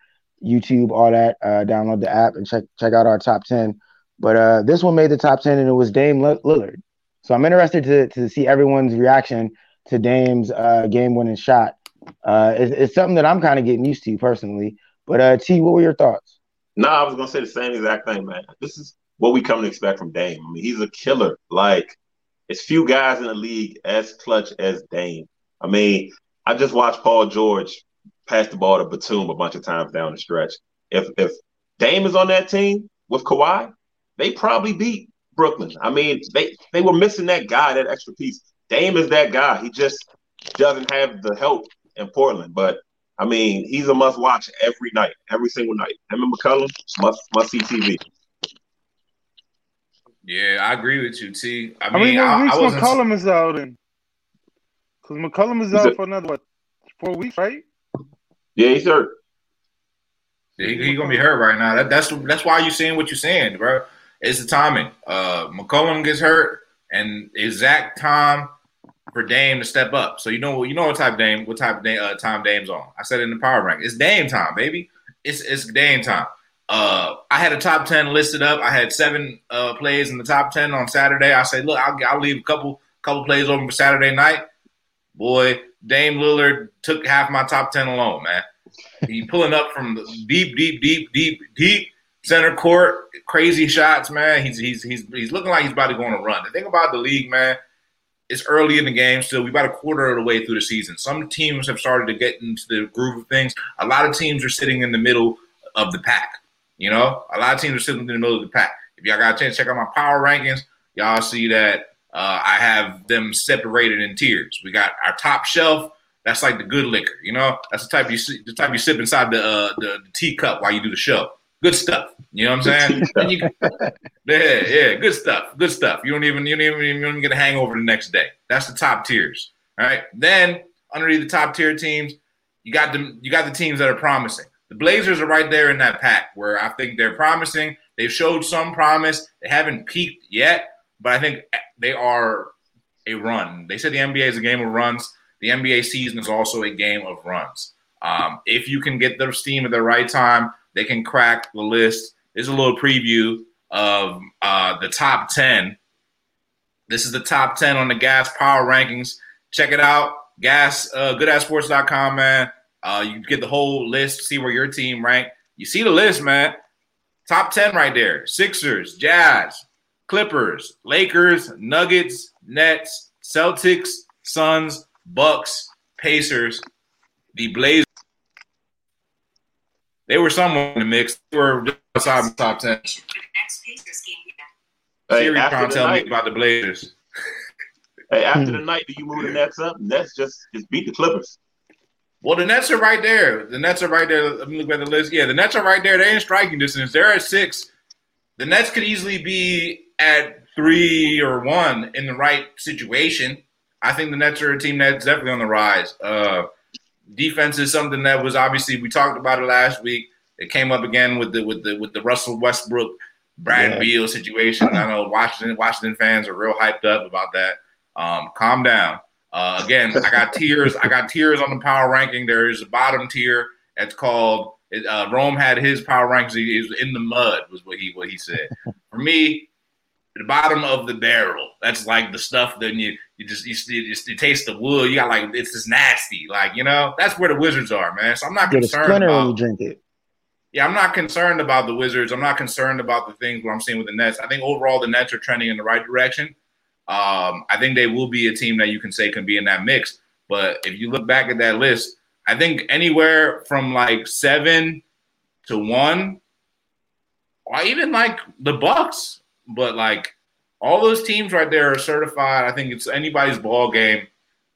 [SPEAKER 1] YouTube, all that. Uh, download the app and check check out our top ten. But uh, this one made the top ten, and it was Dame Lillard. So I'm interested to to see everyone's reaction to Dame's uh, game winning shot. Uh, it's, it's something that I'm kind of getting used to personally. But uh, T, what were your thoughts?
[SPEAKER 4] No, I was gonna say the same exact thing, man. This is what we come to expect from Dame. I mean, he's a killer. Like, it's few guys in the league as clutch as Dame. I mean, I just watched Paul George pass the ball to Batum a bunch of times down the stretch. If if Dame is on that team with Kawhi, they probably beat Brooklyn. I mean, they they were missing that guy, that extra piece. Dame is that guy. He just doesn't have the help in Portland, but I mean, he's a must watch every night, every single night. Him and McCollum must must see TV.
[SPEAKER 2] Yeah, I agree with you, T. I mean,
[SPEAKER 5] mean,
[SPEAKER 2] I,
[SPEAKER 5] what
[SPEAKER 2] I
[SPEAKER 5] weeks
[SPEAKER 2] wasn't.
[SPEAKER 5] McCollum is out in? Because McCollum is out
[SPEAKER 4] a-
[SPEAKER 5] for another what, four weeks, right?
[SPEAKER 4] Yeah, he's hurt.
[SPEAKER 2] He's he gonna be hurt right now. That, that's that's why you're seeing what you're seeing, bro. It's the timing. Uh, McCollum gets hurt, and exact time for Dame to step up. So you know you know what type of Dame what type of Dame, uh, time Dame's on. I said in the power rank. It's Dame time, baby. It's it's Dame time. Uh, I had a top ten listed up. I had seven uh, plays in the top ten on Saturday. I said, look, I'll, I'll leave a couple couple plays open for Saturday night. Boy, Dame Lillard took half my top ten alone, man. He pulling up from the deep, deep, deep, deep, deep center court, crazy shots, man. He's he's he's he's looking like he's about to go on a run. The thing about the league, man, it's early in the game still. We about a quarter of the way through the season. Some teams have started to get into the groove of things. A lot of teams are sitting in the middle of the pack. You know, a lot of teams are sitting in the middle of the pack. If y'all got a chance to check out my power rankings, y'all see that uh, I have them separated in tiers. We got our top shelf. That's like the good liquor, you know. That's the type you the type you sip inside the uh, the, the teacup while you do the show. Good stuff. You know what I'm saying? You, yeah, yeah, good stuff. Good stuff. You don't even you don't even you don't even get a hangover the next day. That's the top tiers. All right. Then underneath the top tier teams, you got them. You got the teams that are promising. The Blazers are right there in that pack where I think they're promising. They've showed some promise. They haven't peaked yet, but I think they are a run. They said the NBA is a game of runs. The NBA season is also a game of runs. Um, if you can get their steam at the right time, they can crack the list. There's a little preview of uh, the top 10. This is the top 10 on the gas power rankings. Check it out. Gas, uh, goodassports.com, man. Uh, you get the whole list, see where your team rank. You see the list, man. Top 10 right there. Sixers, Jazz, Clippers, Lakers, Nuggets, Nets, Celtics, Suns, Bucks, Pacers, the Blazers. They were somewhere in the mix. They were just outside the top 10.
[SPEAKER 6] next
[SPEAKER 4] Hey,
[SPEAKER 2] Siri trying
[SPEAKER 4] after
[SPEAKER 2] to
[SPEAKER 4] the
[SPEAKER 2] tell me about the Blazers.
[SPEAKER 4] hey, after the night, do you move the Nets up? Nets just just beat the Clippers.
[SPEAKER 2] Well, the Nets are right there. The Nets are right there. Let me look at the list. Yeah, the Nets are right there. They're in striking distance. They're at six. The Nets could easily be at three or one in the right situation. I think the Nets are a team that's definitely on the rise. Uh, defense is something that was obviously we talked about it last week. It came up again with the with the with the Russell Westbrook, Brad
[SPEAKER 1] Yeah.
[SPEAKER 2] Beal situation. I know Washington Washington fans are real hyped up about that. Um, calm down. Uh, again, I got tiers. I got tiers on the power ranking. There is a bottom tier. It's called. It, uh, Rome had his power rankings. He was in the mud. Was what he what he said. For me, the bottom of the barrel. That's like the stuff that you you just you, you just you taste the wood. You got like it's just nasty. Like you know that's where the Wizards are, man. So I'm not
[SPEAKER 1] Get a
[SPEAKER 2] concerned
[SPEAKER 1] splinter when you
[SPEAKER 2] about.
[SPEAKER 1] drink it.
[SPEAKER 2] Yeah, I'm not concerned about the Wizards. I'm not concerned about the things what I'm seeing with the Nets. I think overall the Nets are trending in the right direction. Um, I think they will be a team that you can say can be in that mix. But if you look back at that list, I think anywhere from like seven to one, or even like the Bucks, but like all those teams right there are certified. I think it's anybody's ball game.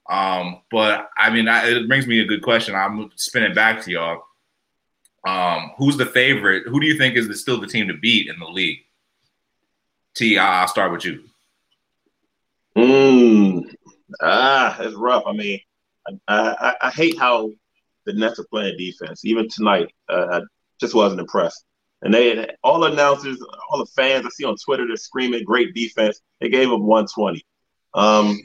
[SPEAKER 2] Um, but I mean, I, it brings me a good question. I'm gonna spin it back to y'all. Um, who's the favorite? Who do you think is the, still the team to beat in the league? T, I'll start with you.
[SPEAKER 4] Mm, ah, it's rough. I mean, I, I, I hate how the Nets are playing defense. Even tonight, uh, I just wasn't impressed. And they, all the announcers, all the fans I see on Twitter, they're screaming, "Great defense!" They gave them 120. Um,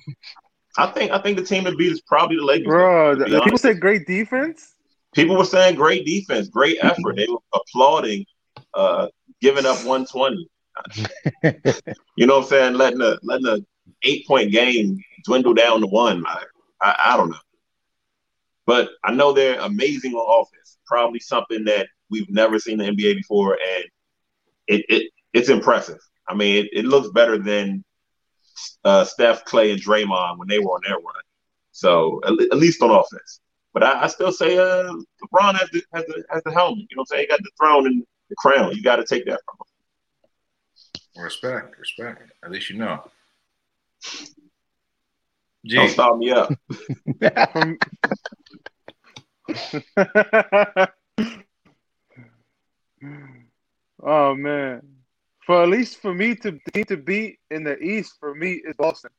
[SPEAKER 4] I think I think the team to beat is probably the Lakers.
[SPEAKER 5] Bro, the- people said great defense.
[SPEAKER 4] people were saying great defense, great effort. <laughs> They were applauding, uh, giving up 120. <laughs> You know what I'm saying? Letting a letting a eight point game dwindle down to one. I, I I don't know, but I know they're amazing on offense. Probably something that we've never seen the NBA before, and it, it it's impressive. I mean, it, it looks better than uh, Steph, Clay, and Draymond when they were on their run. So at, at least on offense. But I, I still say uh, LeBron has the, has the has the helmet. You know what I'm saying? He got the throne and the crown. You got to take that from him.
[SPEAKER 2] Respect, respect. At least you know.
[SPEAKER 4] Don't stop me up. <laughs> <laughs> <laughs> <sighs>
[SPEAKER 5] Oh man, for at least for me to to beat in the East for me is Boston,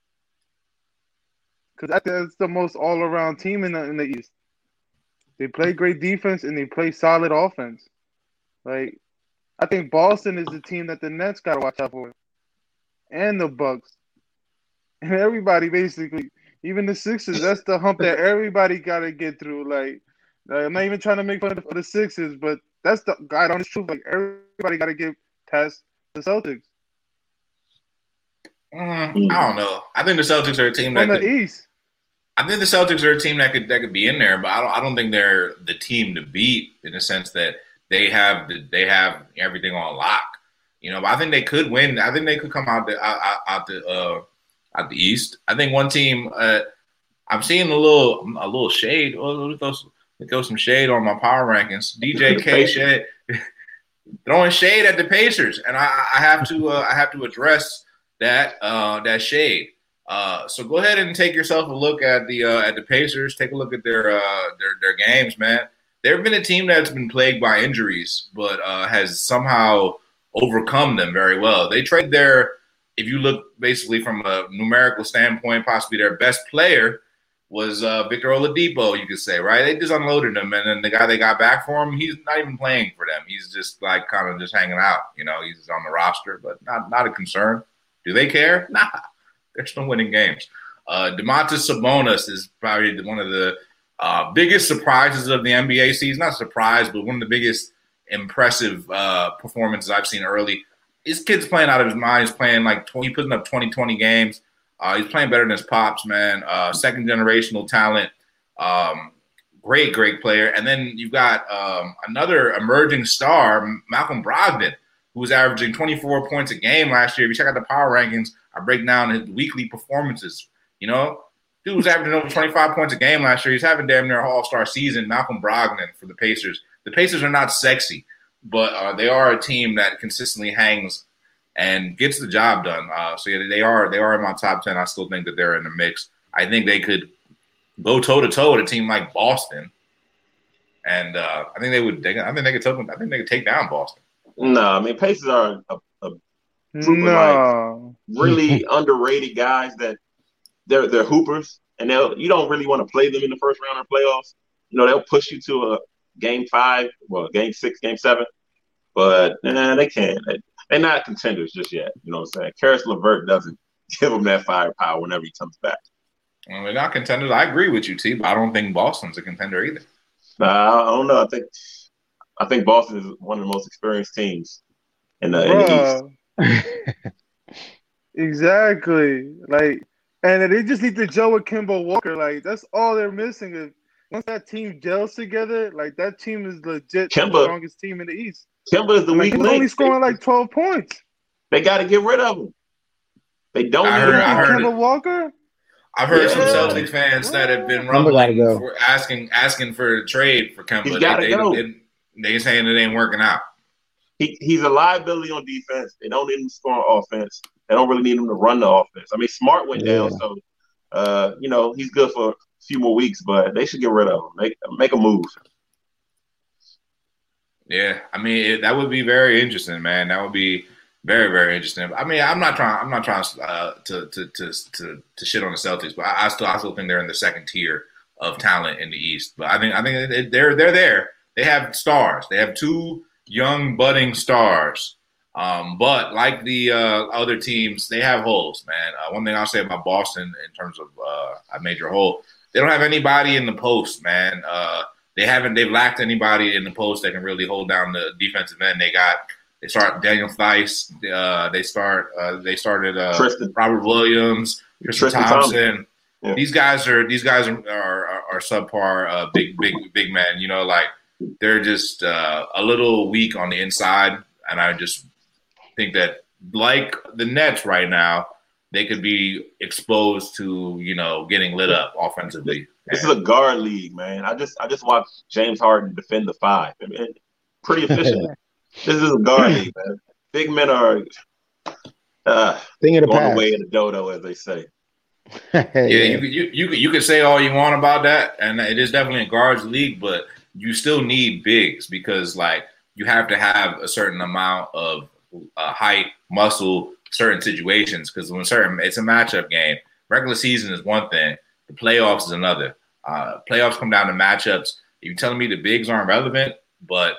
[SPEAKER 5] because that's the most all around team in the in the East. They play great defense and they play solid offense. Like I think Boston is the team that the Nets got to watch out for, and the Bucks, and everybody basically. Even the Sixers, that's the hump that everybody got to get through. Like, like, I'm not even trying to make fun of the Sixers, but that's the God honest truth. Like, everybody got to give past the Celtics
[SPEAKER 2] Mm, I don't know. I think the Celtics are a team that
[SPEAKER 5] from the
[SPEAKER 2] could,
[SPEAKER 5] East.
[SPEAKER 2] I think the Celtics are a team that could that could be in there, but I don't, I don't think they're the team to beat in the sense that they have the, they have everything on lock. You know, but I think they could win. I think they could come out the out, out, the uh, out the East. I think one team. Uh, I'm seeing a little a little shade. Oh, throw me throw some shade on my power rankings. DJ K <laughs> shade throwing shade at the Pacers, and I, I have to uh, I have to address that uh, that shade. Uh, so go ahead and take yourself a look at the uh, at the Pacers. Take a look at their uh, their their games, man. They've been a team that's been plagued by injuries, but uh, has somehow overcome them very well. They trade their, if you look basically from a numerical standpoint, possibly their best player was uh, Victor Oladipo. You could say, right? They just unloaded him, and then the guy they got back for him, he's not even playing for them. He's just like kind of just hanging out. You know, he's on the roster, but not not a concern. Do they care? <laughs> Nah, they're still winning games. Uh, Domantas Sabonis is probably one of the uh, biggest surprises of the NBA season. Not surprise, but one of the biggest impressive uh, performances I've seen early. His kid's playing out of his mind. He's playing like 20, putting up 20, 20 games. Uh, he's playing better than his pops, man. Uh, second generational talent. Um, great, great player. And then you've got um, another emerging star, Malcolm Brogdon, who was averaging 24 points a game last year. If you check out the power rankings, I break down his weekly performances. You know, dude was averaging over 25 points a game last year. He's having damn near all star season. Malcolm Brogdon for the Pacers. The Pacers are not sexy, but uh, they are a team that consistently hangs and gets the job done. Uh, so yeah, they are they are in my top ten. I still think that they're in the mix. I think they could go toe to toe with a team like Boston, and uh, I think they would. They, I think they could. Take, I think they could take down Boston.
[SPEAKER 4] No, I mean Pacers are a, a Group of
[SPEAKER 5] No.
[SPEAKER 4] really <laughs> underrated guys that they're they're hoopers, and they'll you don't really want to play them in the first round of playoffs. You know, they'll push you to a game five, well, game six, game seven, but nah, they can't. They, they're not contenders just yet. You know what I'm saying? Caris LeVert doesn't <laughs> give them that firepower whenever he comes back.
[SPEAKER 2] Well, they're not contenders. I agree with you, T, but I don't think Boston's a contender either.
[SPEAKER 4] Nah, I don't know. I think I think Boston is one of the most experienced teams in the, in the East. <laughs>
[SPEAKER 5] Exactly. Like, and they just need to gel with Kemba Walker. Like, that's all they're missing. Is once that team gels together, like that team is legit
[SPEAKER 4] Kemba-
[SPEAKER 5] the strongest team in the East.
[SPEAKER 4] Kemba is the
[SPEAKER 5] Like,
[SPEAKER 4] weak
[SPEAKER 5] he's
[SPEAKER 4] link.
[SPEAKER 5] only scoring like twelve points.
[SPEAKER 4] They got to get rid of him. They don't
[SPEAKER 2] I
[SPEAKER 4] need
[SPEAKER 2] heard-
[SPEAKER 4] him.
[SPEAKER 2] I heard
[SPEAKER 5] Kemba
[SPEAKER 2] it.
[SPEAKER 5] Walker.
[SPEAKER 2] I've heard some
[SPEAKER 4] Yeah.
[SPEAKER 2] Celtics fans that have been rumbling
[SPEAKER 1] go.
[SPEAKER 2] for asking asking for a trade for Kemba.
[SPEAKER 4] He's gotta
[SPEAKER 2] they,
[SPEAKER 4] go.
[SPEAKER 2] They, they saying it ain't working out.
[SPEAKER 4] He, he's a liability on defense. They don't need him to score on offense. They don't really need him to run the offense. I mean, Smart went down, so uh, you know he's good for a few more weeks, but they should get rid of him. Make make a move.
[SPEAKER 2] Yeah, I mean it, that would be very interesting, man. That would be very very interesting. I mean, I'm not trying. I'm not trying uh, to, to to to to shit on the Celtics, but I, I still I still think they're in the second tier of talent in the East. But I think I think they're they're there. They have stars. They have two young budding stars. Um, but like the uh, other teams, they have holes, man. Uh, one thing I'll say about Boston in terms of uh, a major hole, they don't have anybody in the post, man. They haven't. They've lacked anybody in the post that can really hold down the defensive end. They got. They start Daniel Theis. Uh, they start. Uh, they started uh,
[SPEAKER 4] Tristan.
[SPEAKER 2] Robert Williams, Tristan,
[SPEAKER 4] Tristan
[SPEAKER 2] Thompson.
[SPEAKER 4] Thompson. Yeah.
[SPEAKER 2] These guys are. These guys are are, are, are subpar. Uh, big big big men. You know, like they're just uh, a little weak on the inside, and I just think that like the Nets right now, they could be exposed to you know getting lit up offensively.
[SPEAKER 4] This is a guard league, man. I just I just watched James Harden defend the five. I mean, pretty efficient. <laughs> this is a guard league, man. Big men are uh,
[SPEAKER 1] Thing of the
[SPEAKER 4] going
[SPEAKER 1] past.
[SPEAKER 4] away in the dodo, as they say. <laughs>
[SPEAKER 2] yeah, you, you you could- you could say all you want about that, and it is definitely a guards league, but you still need bigs because like you have to have a certain amount of uh, height, muscle, certain situations because when certain it's a matchup game. Regular season is one thing, the playoffs is another. Uh, playoffs come down to matchups. You're telling me the bigs aren't relevant, but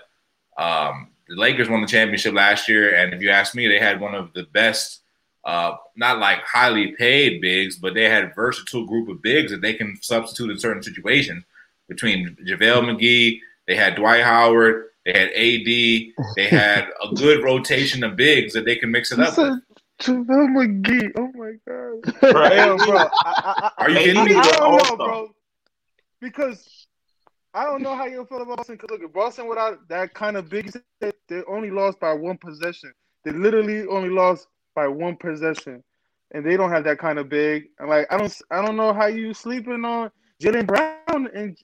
[SPEAKER 2] um, the Lakers won the championship last year, and if you ask me, they had one of the best uh, not like highly paid bigs, but they had versatile group of bigs that they can substitute in certain situations. Between JaVale McGee, they had Dwight Howard, they had AD, they had a good rotation of bigs that they can mix it up. with.
[SPEAKER 5] said JaVale McGee. Oh my god.
[SPEAKER 4] Right?
[SPEAKER 5] Damn, bro. I, I, I,
[SPEAKER 2] Are you
[SPEAKER 4] Hey,
[SPEAKER 2] kidding
[SPEAKER 5] I,
[SPEAKER 2] me?
[SPEAKER 5] I don't know,
[SPEAKER 4] all-star.
[SPEAKER 5] bro. Because I don't know how you feel about Boston. Because look, if Boston without that kind of big, set, they only lost by one possession. They literally only lost by one possession, and they don't have that kind of big. And like, I don't, I don't know how you sleeping on Jaylen Brown and.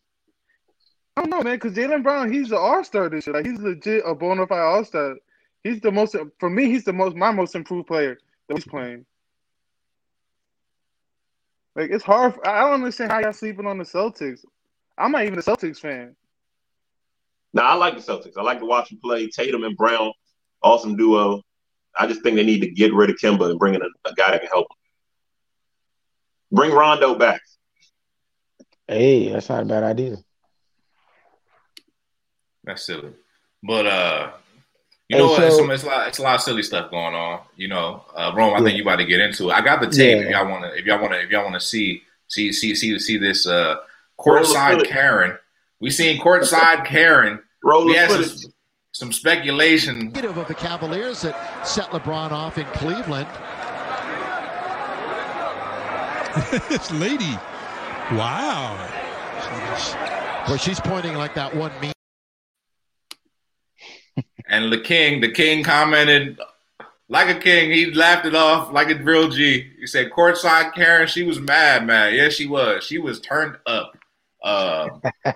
[SPEAKER 5] I don't know, man, because Jaylen Brown, he's an all star this year. Like he's legit a bona fide all star. He's the most for me. He's the most my most improved player that he's playing. Like it's hard. I don't understand how y'all sleeping on the Celtics. I'm not even a Celtics fan.
[SPEAKER 4] Now I like the Celtics. I like to watch them play. Tatum and Brown, awesome duo. I just think they need to get rid of Kemba and bring in a, a guy that can help them. Bring Rondo back.
[SPEAKER 1] Hey, that's not a bad idea.
[SPEAKER 2] That's silly. But uh you know what? It's,
[SPEAKER 1] so-
[SPEAKER 2] it's, a lot, it's a lot of silly stuff going on. You know, uh, Rome. I think you about to get into it. I got the tape.
[SPEAKER 1] Yeah.
[SPEAKER 2] If y'all want to, if y'all want to, if y'all want to see, see, see, see, see this uh,
[SPEAKER 4] Roll
[SPEAKER 2] courtside. Karen. We seen courtside <laughs> Karen.
[SPEAKER 4] Roll
[SPEAKER 2] We
[SPEAKER 4] the
[SPEAKER 2] had some, some speculation.
[SPEAKER 7] of the Cavaliers that set LeBron off in Cleveland. <laughs>
[SPEAKER 8] this lady. Wow.
[SPEAKER 7] Where she's pointing like that one meme.
[SPEAKER 2] And the king, the king commented like a king. He laughed it off like a real G. He said, "Courtside Karen, she was mad, man. Yes, she was. She was turned up." Uh,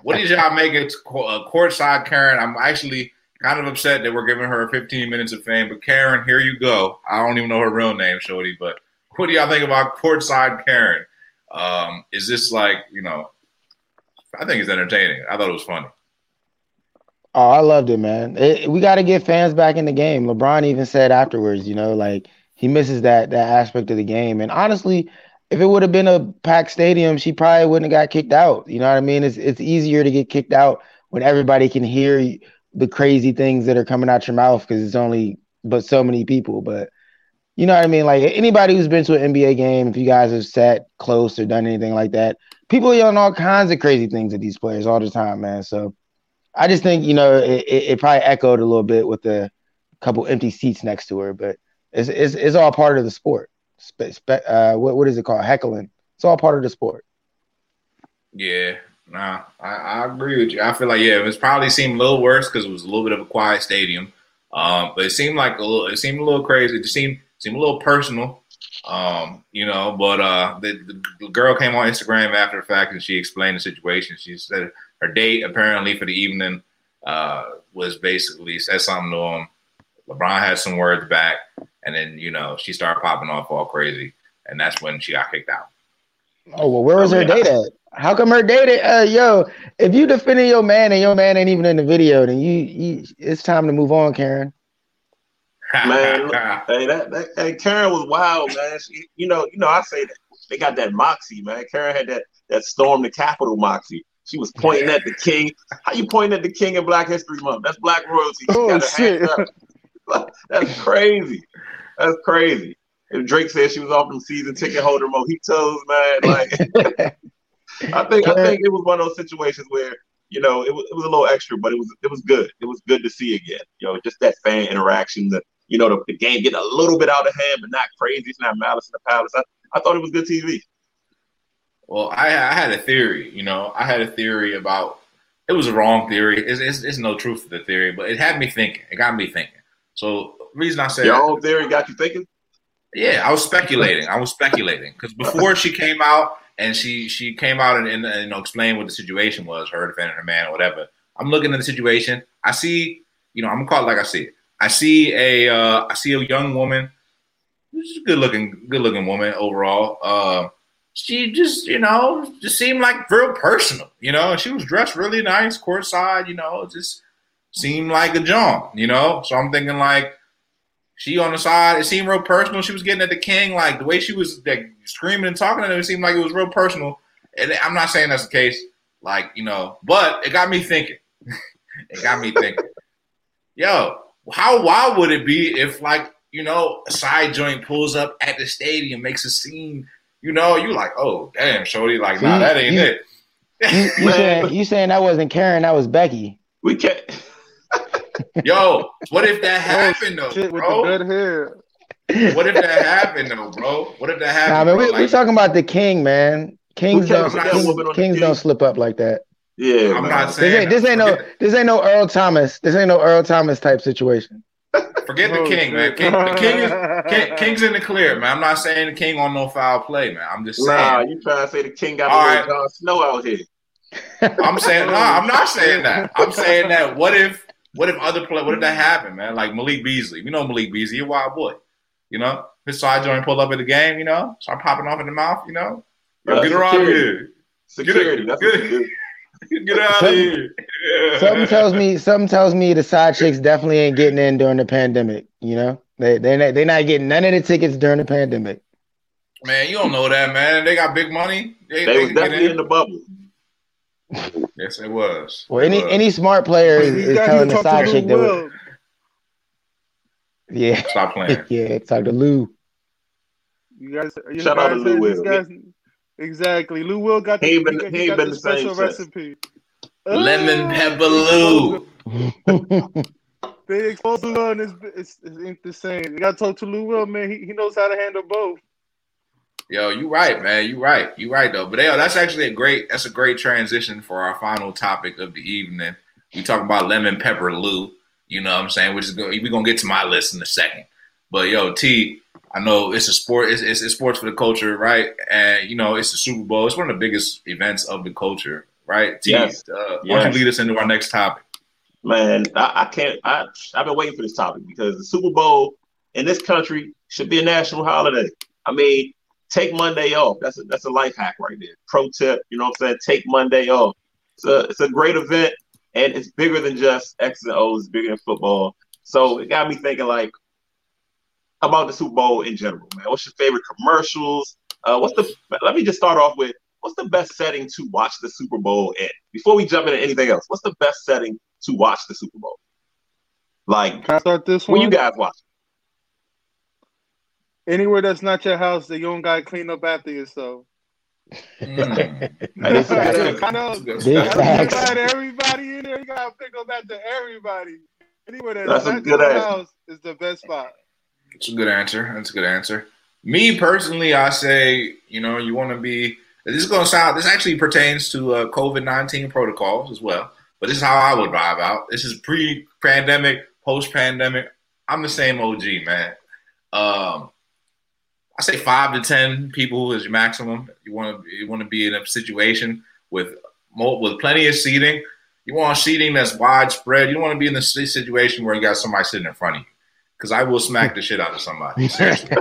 [SPEAKER 2] what did y'all make it uh, courtside Karen? I'm actually kind of upset that we're giving her 15 minutes of fame. But Karen, here you go. I don't even know her real name, Shorty. But what do y'all think about courtside Karen? Um, is this like you know? I think it's entertaining. I thought it was funny.
[SPEAKER 1] Oh, I loved it, man. It, we got to get fans back in the game. LeBron even said afterwards, you know, like he misses that that aspect of the game. And honestly, if it would have been a packed stadium, she probably wouldn't have got kicked out. You know what I mean? It's it's easier to get kicked out when everybody can hear the crazy things that are coming out your mouth because it's only but so many people. But you know what I mean? Like anybody who's been to an NBA game, if you guys have sat close or done anything like that, people yelling all kinds of crazy things at these players all the time, man. So I just think you know it, it, probably echoed a little bit with the couple empty seats next to her, but it's it's, it's all part of the sport. Spe- spe- uh, what what is it called? Heckling. It's all part of the sport.
[SPEAKER 2] Yeah, nah, I, I agree with you. I feel like yeah, it probably seemed a little worse because it was a little bit of a quiet stadium. Um, but it seemed like a little, it seemed a little crazy. It just seemed seemed a little personal. Um, you know, but uh, the, the girl came on Instagram after the fact and she explained the situation. She said her date apparently for the evening uh, was basically said something to him. LeBron had some words back, and then you know she started popping off all crazy, and that's when she got kicked out.
[SPEAKER 1] Oh well, where was
[SPEAKER 4] Oh,
[SPEAKER 1] her
[SPEAKER 4] yeah.
[SPEAKER 1] date at? How come her date? Uh, yo, if you defending your man and your man ain't even in the video, then you, you it's time to move on, Karen. <laughs>
[SPEAKER 4] Man, Hey, that, that hey, Karen was wild, man. She, you know, you know, I say that they got that moxie, man. Karen had that that storm the Capitol moxie. She was pointing at the king. How you pointing at the king in Black History Month? That's black royalty. She
[SPEAKER 5] Oh, shit. <laughs>
[SPEAKER 4] That's crazy. That's crazy. And Drake said she was off them season ticket holder mojitos, man. Like <laughs> I think I think it was one of those situations where you know it was, it was a little extra, but it was it was good. It was good to see again. You know, just that fan interaction. The you know the, the game getting a little bit out of hand, but not crazy. It's not malice in the palace. I, I thought it was good TV.
[SPEAKER 2] Well, I, I had a theory, you know, I had a theory about it was a wrong theory. It's, it's, it's no truth to the theory, but it had me thinking. It got me thinking. So the reason I said
[SPEAKER 4] Your own theory got you thinking.
[SPEAKER 2] Yeah, I was speculating. I was speculating because before she came out and she she came out and, and, and, you know explained what the situation was, her defending her man or whatever. I'm looking at the situation. I see, you know, I'm gonna call it like I see it. I see a uh, I see a young woman, she's a good looking good looking woman overall. Uh, she just you know just seemed like real personal. You know, she was dressed really nice, courtside. You know, just seemed like a John. You know, so I'm thinking like she on the side, it seemed real personal. She was getting at the king, like the way she was like screaming and talking to him, it seemed like it was real personal. And I'm not saying that's the case, like, you know, but it got me thinking. <laughs> it got me thinking. Yo, how wild would it be if like, you know, a side joint pulls up at the stadium, makes a scene, you know, you like, oh damn, Shorty, like, nah, that ain't
[SPEAKER 1] you-
[SPEAKER 2] it.
[SPEAKER 1] You, <laughs> you saying you saying that wasn't Karen, that was Becky.
[SPEAKER 4] We can't. <laughs>
[SPEAKER 2] Yo, what if that happened though,
[SPEAKER 5] Shit with
[SPEAKER 2] bro?
[SPEAKER 5] the good hair.
[SPEAKER 2] What if that happened though, bro? What if that happened?
[SPEAKER 1] Nah, man,
[SPEAKER 2] bro?
[SPEAKER 1] we, we
[SPEAKER 2] Like-
[SPEAKER 1] talking about the king, man. Kings don't kings,
[SPEAKER 4] woman on the
[SPEAKER 1] kings don't slip up like that.
[SPEAKER 4] Yeah,
[SPEAKER 2] I'm
[SPEAKER 4] man.
[SPEAKER 2] not
[SPEAKER 1] This
[SPEAKER 2] saying
[SPEAKER 1] ain't this ain't no this ain't no Earl Thomas. This ain't no Earl Thomas type situation.
[SPEAKER 2] Forget the
[SPEAKER 5] Oh,
[SPEAKER 2] king, man. King, the king is <laughs> king, king's in the clear, man. I'm not saying the king on no foul play, man. I'm just saying.
[SPEAKER 4] Nah, you trying to say the king got
[SPEAKER 2] All
[SPEAKER 4] a
[SPEAKER 2] right.
[SPEAKER 4] little Snow out here? <laughs>
[SPEAKER 2] I'm saying no. I'm not <laughs> saying that. I'm saying that. What if what if other play? What if that happened, man? Like Malik Beasley. You know Malik Beasley, a wild boy. You know his side joint pull up at the game. You know start popping off in the mouth. You know Yo, get her out of
[SPEAKER 4] security.
[SPEAKER 2] here.
[SPEAKER 4] Security. That's what you do. <laughs>
[SPEAKER 2] Get out of
[SPEAKER 1] Something-
[SPEAKER 2] here. <laughs>
[SPEAKER 1] Something tells me something tells me the side chicks definitely ain't getting in during the pandemic. You know, they they not, they not getting none of the tickets during the pandemic.
[SPEAKER 2] Man, you don't know that, man. They got big money. They,
[SPEAKER 4] They
[SPEAKER 2] they
[SPEAKER 4] was definitely
[SPEAKER 2] in.
[SPEAKER 4] in the bubble.
[SPEAKER 2] Yes, it was.
[SPEAKER 1] Well,
[SPEAKER 2] It
[SPEAKER 1] any
[SPEAKER 2] was.
[SPEAKER 1] any smart player is, is telling the
[SPEAKER 5] to
[SPEAKER 1] side chick that
[SPEAKER 5] Will.
[SPEAKER 1] yeah
[SPEAKER 2] Stop playing. <laughs>
[SPEAKER 1] yeah talk to Lou.
[SPEAKER 5] You guys, you
[SPEAKER 4] Shout out
[SPEAKER 5] guys
[SPEAKER 4] to Lou Will.
[SPEAKER 5] these guys. Exactly, Lou Will got the,
[SPEAKER 4] He been-
[SPEAKER 5] got,
[SPEAKER 4] he
[SPEAKER 5] got
[SPEAKER 4] been
[SPEAKER 5] the special recipe.
[SPEAKER 2] Lemon pepper Lou.
[SPEAKER 5] They exposed Lou Will, and it's, it's, it ain't the same. You got to talk to Lou Will, man. He, he knows how to handle both.
[SPEAKER 2] Yo, you right, man. You right. You right though. But yo, that's actually a great. That's a great transition for our final topic of the evening. We talk about lemon pepper Lou. You know what I'm saying? Which is. We're gonna get to my list in a second. But yo, T, I know it's a sport. It's, it's, it's sports for the culture, right? And you know, it's the Super Bowl. It's one of the biggest events of the culture, right? T,
[SPEAKER 4] Yes.
[SPEAKER 2] uh, why don't
[SPEAKER 4] Yes.
[SPEAKER 2] you lead us into our next topic?
[SPEAKER 4] Man, I, I can't. I I've been waiting for this topic because the Super Bowl in this country should be a national holiday. I mean, take Monday off. That's a that's a life hack right there. Pro tip. You know what I'm saying? Take Monday off. It's a it's a great event and it's bigger than just X and O's. It's bigger than football. So it got me thinking like about the Super Bowl in general, man. What's your favorite commercials? Uh, what's the? Let me just start off with what's the best setting to watch the Super Bowl in? Before we jump into anything else, what's the best setting to watch the Super Bowl? Like,
[SPEAKER 5] Can I start this
[SPEAKER 4] when you guys watch?
[SPEAKER 5] Anywhere that's not your house, that you don't gotta clean up after yourself.
[SPEAKER 2] Mm. <laughs>
[SPEAKER 1] Big facts.
[SPEAKER 2] Good.
[SPEAKER 5] I know.
[SPEAKER 2] Good
[SPEAKER 1] Big
[SPEAKER 2] stuff.
[SPEAKER 5] Everybody, everybody in there, you gotta pick up after everybody. Anywhere that's,
[SPEAKER 4] That's a
[SPEAKER 5] not
[SPEAKER 4] good
[SPEAKER 5] your
[SPEAKER 4] answer.
[SPEAKER 5] house is the best spot.
[SPEAKER 2] That's a good answer. That's a good answer. Me personally, I say, you know, you want to be. This is going to sound. This actually pertains to uh, COVID nineteen protocols as well. But this is how I would vibe out. This is pre-pandemic, post-pandemic. I'm the same OG, man. Um, I say five to ten people is your maximum. You want to you want to be in a situation with with plenty of seating. You want seating that's widespread. You don't want to be in the situation where you got somebody sitting in front of you. Because I will smack the shit out of somebody. Seriously. <laughs>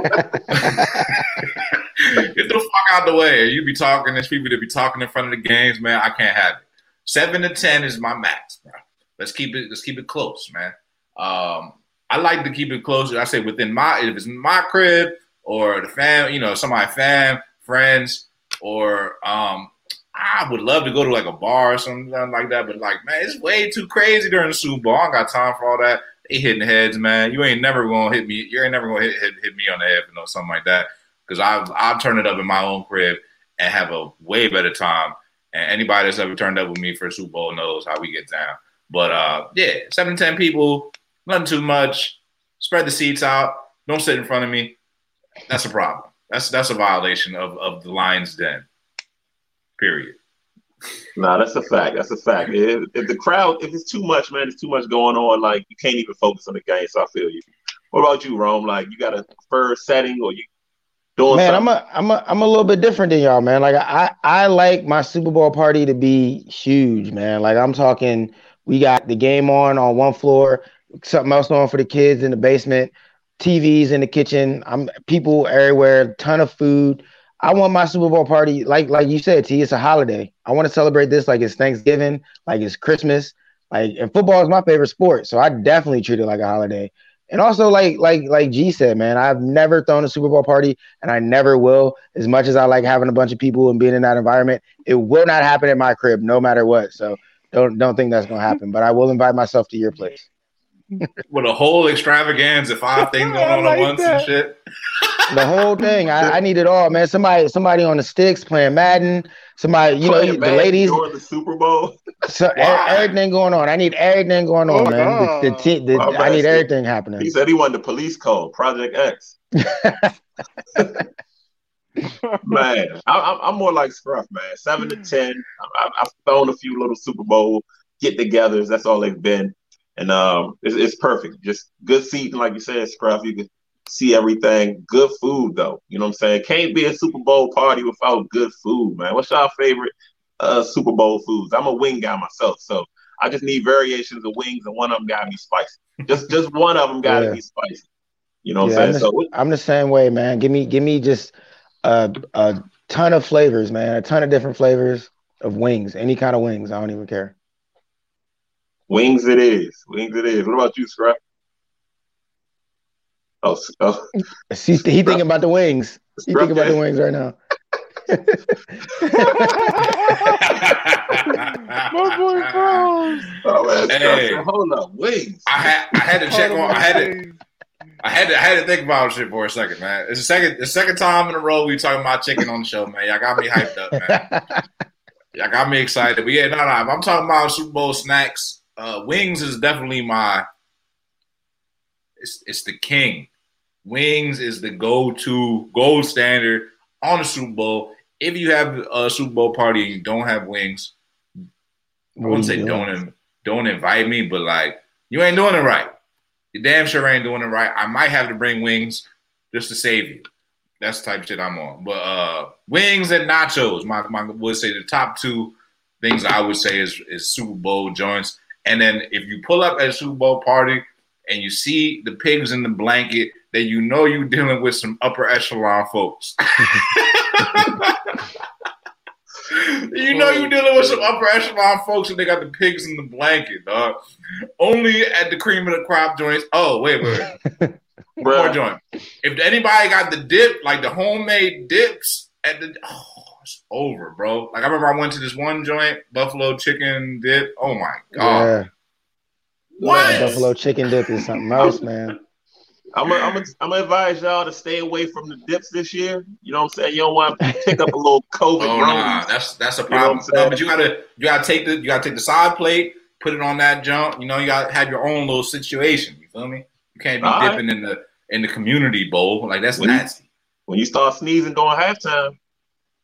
[SPEAKER 2] Get the fuck out the way. You be talking, there's people that be talking in front of the games, man. I can't have it. Seven to ten is my max, bro. Let's keep it, let's keep it close, man. Um, I like to keep it close. I say within my if it's my crib or the fam, you know, somebody fam, friends, or um, I would love to go to like a bar or something like that. But like, man, it's way too crazy during the Super Bowl. I don't got time for all that. They hitting heads, man. You ain't never gonna hit me. You ain't never gonna hit, hit, hit me on the head, you know, something like that. Because I've I've turned it up in my own crib and have a way better time. And anybody that's ever turned up with me for a Super Bowl knows how we get down. But uh, yeah, seven to ten people, nothing too much. Spread the seats out. Don't sit in front of me. That's a problem. That's that's a violation of, of the Lions Den. Period.
[SPEAKER 4] Nah, that's a fact. That's a fact. If, if the crowd, if it's too much, man, it's too much going on. Like you can't even focus on the game. So I feel you. What about you, Rome? Like you got a preferred setting, or you doing
[SPEAKER 1] Man, I'm a I'm a I'm a little bit different than y'all, man. Like I I like my Super Bowl party to be huge, man. Like I'm talking, we got the game on on one floor, something else on for the kids in the basement, TVs in the kitchen. I'm people everywhere, ton of food. I want my Super Bowl party, like like you said, T. It's a holiday. I want to celebrate this like it's Thanksgiving, like it's Christmas. Like and football is my favorite sport, so I definitely treat it like a holiday. And also, like like like G said, man, I've never thrown a Super Bowl party, and I never will. As much as I like having a bunch of people and being in that environment, it will not happen at my crib, no matter what. So don't don't think that's gonna happen. But I will invite myself to your place. <laughs>
[SPEAKER 2] With a whole extravaganza, five things <laughs> going on
[SPEAKER 5] like
[SPEAKER 2] at once
[SPEAKER 5] that.
[SPEAKER 2] and shit.
[SPEAKER 1] The whole thing, I, I need it all, man. Somebody somebody on the sticks playing Madden. Somebody, you know,
[SPEAKER 4] Playing
[SPEAKER 1] the ladies,
[SPEAKER 4] during the Super Bowl.
[SPEAKER 1] so,
[SPEAKER 2] Why?
[SPEAKER 1] everything going on. I need everything going on,
[SPEAKER 5] Oh,
[SPEAKER 1] man. The, the,
[SPEAKER 5] God.
[SPEAKER 1] te- the,
[SPEAKER 4] Wow,
[SPEAKER 1] I
[SPEAKER 4] man,
[SPEAKER 1] need
[SPEAKER 4] see,
[SPEAKER 1] everything happening.
[SPEAKER 4] He said he wanted the police code, Project X. <laughs> Man, I, I'm, I'm more like Scruff, man. Seven to hmm. ten. I, I, I've thrown a few little Super Bowl get-togethers. That's all they've been, and um, it's, it's perfect. Just good seating, like you said, Scruff. You can see everything. Good food, though. You know what I'm saying? Can't be a Super Bowl party without good food, man. What's your favorite uh, Super Bowl foods? I'm a wing guy myself, so I just need variations of wings, and one of them got to be spicy. Just, just one of them got to
[SPEAKER 1] Yeah.
[SPEAKER 4] be spicy. You know what
[SPEAKER 1] Yeah,
[SPEAKER 4] I'm
[SPEAKER 1] I'm
[SPEAKER 4] saying?
[SPEAKER 1] the,
[SPEAKER 4] So, what-
[SPEAKER 1] I'm the same way, man. Give me give me just a a ton of flavors, man. A ton of different flavors of wings. Any kind of wings. I don't even care.
[SPEAKER 4] Wings it is. Wings it is. What about you, Scrap? Oh, s- oh
[SPEAKER 1] See, he thinking about the wings. He thinking about the wings right now. <laughs>
[SPEAKER 5] My boy Charles.
[SPEAKER 4] Oh, man,
[SPEAKER 2] Hey.
[SPEAKER 4] said, hold up, wings.
[SPEAKER 2] I had I had to check on I had to I had to I had to think about shit for a second, man. It's the second the second time in a row we talking about chicken on the show, man. Y'all got me hyped up, man. <laughs> Y'all got me excited. But yeah, no, no. If I'm talking about Super Bowl snacks, uh, wings is definitely my. It's it's the king. Wings is the go-to gold standard on the Super Bowl. If you have a Super Bowl party and you don't have wings, I wouldn't say
[SPEAKER 1] doing?
[SPEAKER 2] don't don't invite me, but like you ain't doing it right. You damn sure ain't doing it right. I might have to bring wings just to save you. That's the type of shit I'm on. But uh wings and nachos, my my would say the top two things I would say is is Super Bowl joints. And then if you pull up at a Super Bowl party and you see the pigs in the blanket, then you know you're dealing with some upper echelon folks. <laughs> you know you're dealing with some upper echelon folks and they got the pigs in the blanket, dog. Only at the cream of the crop joints. Oh, wait, wait, more joint. If anybody got the dip, like the homemade dips at the oh, it's over, bro. Like I remember I went to this one joint, Buffalo Chicken Dip. Oh my god,
[SPEAKER 1] Yeah.
[SPEAKER 2] what?
[SPEAKER 1] Buffalo chicken dip is something else, man.
[SPEAKER 4] I'm gonna I'm gonna I'm gonna advise y'all to stay away from the dips this year. You know what I'm saying? You don't want to pick up a little <laughs> COVID.
[SPEAKER 2] Oh
[SPEAKER 4] Rona.
[SPEAKER 2] nah, that's that's a
[SPEAKER 4] You know
[SPEAKER 2] problem. No, but you gotta you gotta take the you gotta take the side plate, put it on that jump. You know, you gotta have your own little situation. You feel me? You can't be
[SPEAKER 4] All right.
[SPEAKER 2] dipping in the in the community bowl like that's
[SPEAKER 4] When you-
[SPEAKER 2] nasty.
[SPEAKER 4] When you start sneezing during halftime,